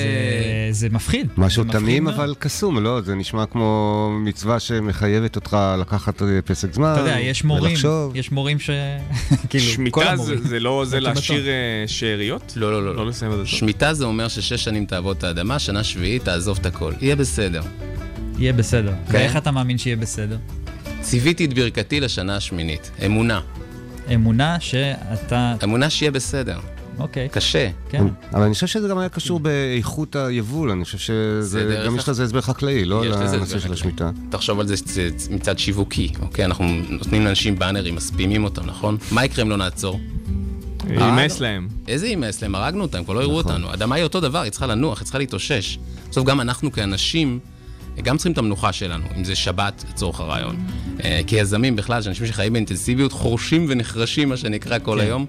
זה- זה מפחיד. משהו זה תמים. אבל קסום, לא? זה נשמע כמו מצווה שמחייבת אותך לקחת אה, פסק זמן, אתה יודע, יש מורים, ולחשוב. יש מורים ש... כאילו, כל שמיטה המורים. זה- זה לא זה זה להשאיר אה, שאריות? לא, לא, לא. לא לסיים עד הסוף. שמיטה זה אומר ששש שנים תעבוד את האדמה, שנה שביעית תעזוב את הכל. יהיה בסדר. יהיה בסדר. כן. ואיך אתה מאמין שיהיה בסדר? ציוויתי את ברכתי לשנה השמינית. אמונה. אמונה שאתה... אמונה שיהיה בסדר. אוקיי, קשה. כן. אבל אני חושב שזה גם היה קשור באיכות היבול, אני חושב שזה, גם יש לזה הסבר חקלאי, לא הסבר לנושא של. השמיטה. תחשוב על זה מצד שיווקי, אוקיי? אנחנו נותנים לאנשים באנרים, מספימים אותם, נכון? מה יקרה אם לא נעצור? יימס להם. איזה יימס להם? הרגנו אותם, כבר לא יראו נכון. אותנו. האדמה היא אותו דבר, היא צריכה לנוח, היא צריכה להתאושש. בסוף גם אנחנו כאנשים, גם צריכים את המנוחה שלנו, אם זה שבת לצורך הרעיון. אה, כיזמים בכלל, שאנשים שחיים באינטנסיביות, חורשים ונחרשים, מה שנקרא, כל כן. היום,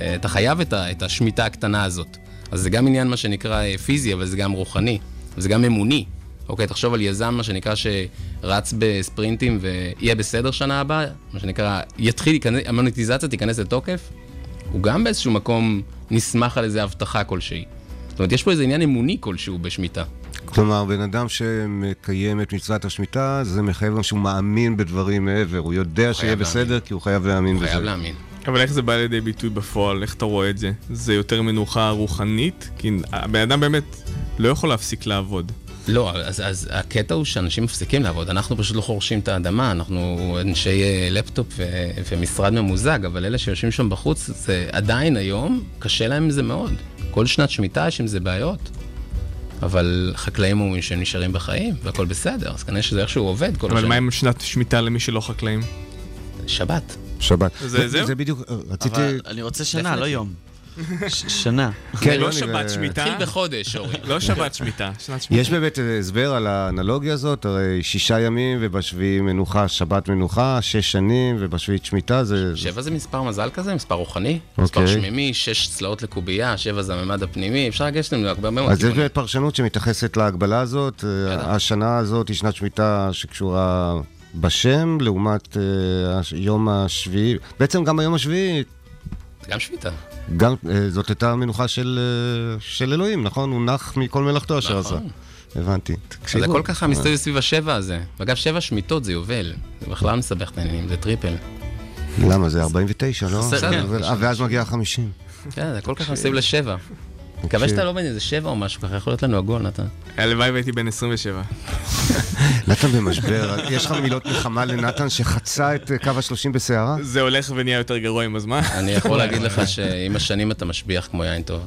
אה, אתה חייב את ה- את השמיטה הקטנה הזאת. אז זה גם עניין, מה שנקרא, אה, פיזי, אבל זה גם רוחני, וזה גם אמוני. אוקיי, תחשוב על יזם, מה שנקרא, שרץ בספרינטים ויהיה בסדר שנה הבאה, מה שנקרא, יתחיל, המוניטיזציה תיכנס לתוקף, הוא גם באיזשהו מקום נסמך על איזו הבטחה כלשהי. זאת אומרת, יש פה איזה עניין אמוני כלשהו בשמיטה. כלומר, בן אדם שמקיים את מצוות השמיטה, זה מחייב גם שהוא מאמין בדברים מעבר, הוא יודע שיהיה להאמין. בסדר כי הוא חייב להאמין הוא בזה. חייב להאמין. אבל איך זה בא לידי ביטוי בפועל? איך אתה רואה את זה? זה יותר מנוחה רוחנית? כי הבן אדם באמת לא יכול להפסיק לעבוד. לא, אז, אז הקטע הוא שאנשים מפסיקים לעבוד, אנחנו פשוט לא חורשים את האדמה, אנחנו אנשי אה, לפטופ ו, ומשרד ממוזג, אבל אלה שיושבים שם בחוץ, זה עדיין היום, קשה להם עם זה מאוד. כל שנת שמיטה יש עם זה בעיות. אבל חקלאים אומרים שהם נשארים בחיים, והכל בסדר, אז כנראה שזה איכשהו עובד כל אבל השנה. מה עם שנת שמיטה למי שלא חקלאים? שבת. שבת. זה- זהו? זה בדיוק, רציתי... אבל אני רוצה שנה, לא יום. שנה. כן, לא שבת שמיטה. התחיל בחודש, אורי. לא שבת שמיטה, שנת שמיטה. יש באמת הסבר על האנלוגיה הזאת, הרי שישה ימים ובשביעי מנוחה, שבת מנוחה, שש שנים ובשביעית שמיטה, זה... שבע זה מספר מזל כזה, מספר רוחני, מספר אוקיי. שמימי, שש צלעות לקובייה, שבע זה הממד הפנימי, אפשר לגשת לזה הרבה מאוד אז יש. באמת פרשנות שמתייחסת להגבלה הזאת. השנה הזאת היא שנת שמיטה שקשורה בשם, לעומת הש- יום השביעי. בעצם גם היום השביעי, גם שביתה. גם, אה, זאת הייתה מנוחה של, אה, של אלוהים, נכון? הוא נח מכל מלאכתו אשר עשה. נכון. הבנתי. אז תקשיבו. הכל ככה מסתובב סביב השבע הזה. ואגב, שבע שמיטות זה יובל. זה בכלל מסבך את העניינים, זה triple. למה? זה 49, לא? חסר, כן. אה, ואז מגיע 50. כן, זה הכל ככה מסביב לשבע. מקווה. שאתה לא בן איזה שבע או משהו ככה, יכול להיות לנו עגול, נתן. הלוואי והייתי בן 27. נתן במשבר, יש לך מילות נחמה לנתן שחצה את אה, קו ה-30 בסערה? זה הולך ונהיה יותר גרוע עם הזמן. אני יכול להגיד לך שעם השנים אתה משביח כמו יין טוב.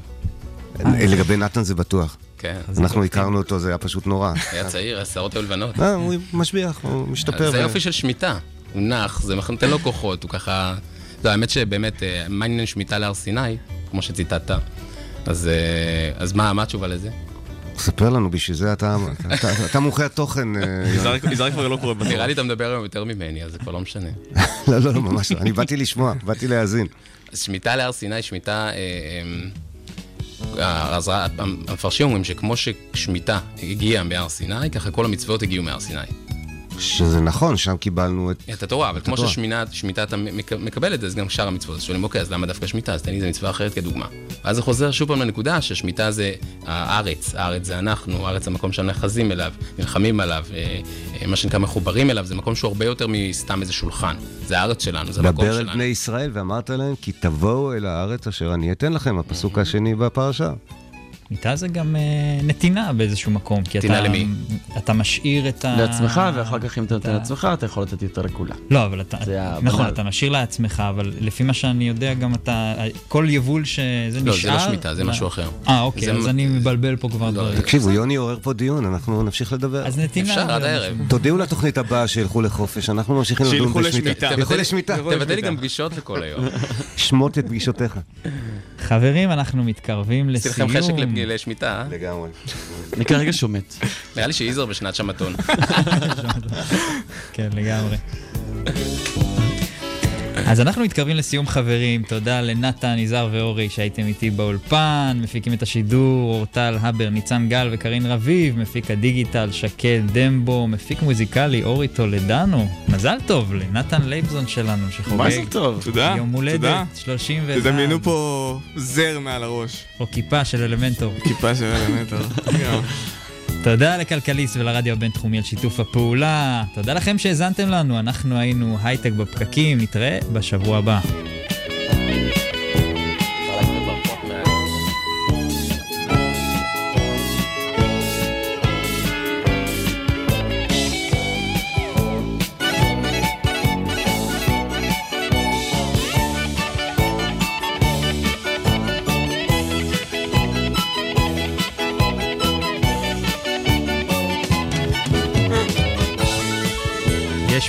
אה, לגבי נתן זה בטוח. כן. אנחנו הכרנו אותו, זה היה פשוט נורא. היה צעיר, השערות היו לבנות. אה, הוא משביח, הוא משתפר. זה יופי של שמיטה. הוא נח, זה נותן לו כוחות, הוא ככה... לא, האמת שבאמת, מה עניין שמיטה להר סיני, כמו שציטטת, אז אה, אז מה מה התשובה לזה? ספר לנו, בשביל זה אתה אתה- אתה מומחה התוכן. אה. יזהר כבר לא קורה בטוח. נראה לי אתה מדבר היום יותר ממני, אז זה כבר לא משנה. לא, לא, לא, ממש לא. אני באתי לשמוע, באתי להאזין. אז שמיטה להר סיני, שמיטה... אה, אה, אז המפרשים אומרים שכמו ששמיטה הגיעה מהר סיני, ככה כל המצוות הגיעו מהר סיני. שזה נכון, שם קיבלנו את... את התורה, אבל את כמו. ששמיטה אתה מק- מקבל את זה, אז גם שאר המצוות. אז שואלים, אוקיי, אז למה דווקא שמיטה? אז תן לי איזה מצווה אחרת כדוגמה. ואז זה חוזר שוב פעם לנקודה ששמיטה זה הארץ, הארץ זה אנחנו, הארץ זה המקום שאנחנו נחזים אליו, נלחמים עליו, אה, אה, מה שנקרא מחוברים אליו, זה מקום שהוא הרבה יותר מסתם איזה שולחן. זה הארץ שלנו, זה המקום דבר אל שלנו. בני ישראל ואמרת להם, כי תבואו אל הארץ אשר אני אתן לכם, הפסוק השני בפרשה. איתה זה גם אה, נתינה באיזשהו מקום. כי נתינה אתה- למי? אתה משאיר את ה... לעצמך, ואחר כך אם אתה נותן לעצמך, אתה יכול לתת יותר לכולם. לא, אבל אתה. נכון, אתה משאיר לעצמך, אבל לפי מה שאני יודע, גם אתה, כל יבול שזה לא, נשאר... זה לא שמיטה, זה משהו אחר. אה, אוקיי, אז מ- אני מבלבל פה כבר דברים. תקשיבו, יוני עורר פה דיון, אנחנו נמשיך לדבר. אז נתינה... אפשר עד הערב. תודיעו לתוכנית הבאה שילכו לחופש, אנחנו ממשיכים לדון שילכו בשמיטה. תבטל- לשמיטה. תבטל לי גם פגישות לכל היום. שמוט את פגישותיך. חברים, אנחנו מתקרבים עשיתי לסיום. לשמיטה, אה? לגמרי. אני כרגע שומט. נראה לי שיזהר בשנת שבתון. כן, לגמרי. אז אנחנו מתקרבים לסיום חברים, תודה לנתן, יזהר ואורי שהייתם איתי באולפן, מפיקים את השידור, אורטל הבר, ניצן גל וקרין רביב, מפיק הדיגיטל, שקד דמבו, מפיק מוזיקלי, אורי טולדנו. מזל טוב לנתן לייבזון שלנו שחוגג מזל טוב. תודה, יום הולדת תודה. 31. תדמיינו פה זר מעל הראש. או כיפה של אלמנטור. כיפה של אלמנטור. תודה לכלכליסט ולרדיו הבינתחומי על שיתוף הפעולה. תודה לכם שהאזנתם לנו, אנחנו היינו הייטק בפקקים, נתראה בשבוע הבא.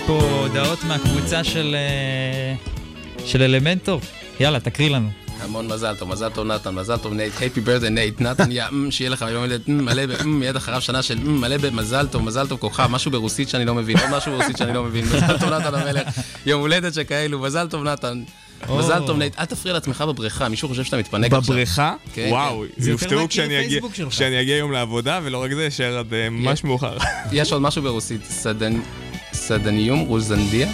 פה הודעות מהקבוצה של, אה, של אלמנטור. יאללה, תקריא לנו. המון מזל טוב, מזל טוב נתן, מזל טוב נייט, happy birthday נייט, נתן יא, אמ, שיהיה לך יום הולדת אמ, מלא ב... אמ, מיד אחריו שנה של אמ, מלא במזל טוב, מזל טוב כוכב, משהו ברוסית שאני לא מבין, עוד משהו ברוסית שאני לא מבין, מזל טוב נתן המלך, יום הולדת שכאלו, מזל טוב נתן. מזל טוב נייט, אל תפריע לעצמך בבריכה, מישהו חושב שאתה מתפנק עכשיו. בבריכה? כן, וואו, כן. זה יותר יופתעו כשאני אגיע- היום לעבודה, ולא רק זה, אשאר עד אה, ממש מאוחר. יש עוד משהו ברוסית, סדנ- סדניום רוזנדיה?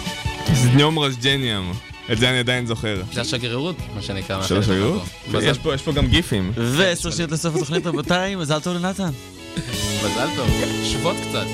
זניום רזג'ניאם. את זה אני עדיין זוכר. זה השגרירות, מה שנקרא. של השגרירות? מזל- יש פה- יש פה גם גיפים. ועשר שניות לסוף התוכנית, רבותיי, מזל טוב לנתן. מזל טוב, שוות קצת.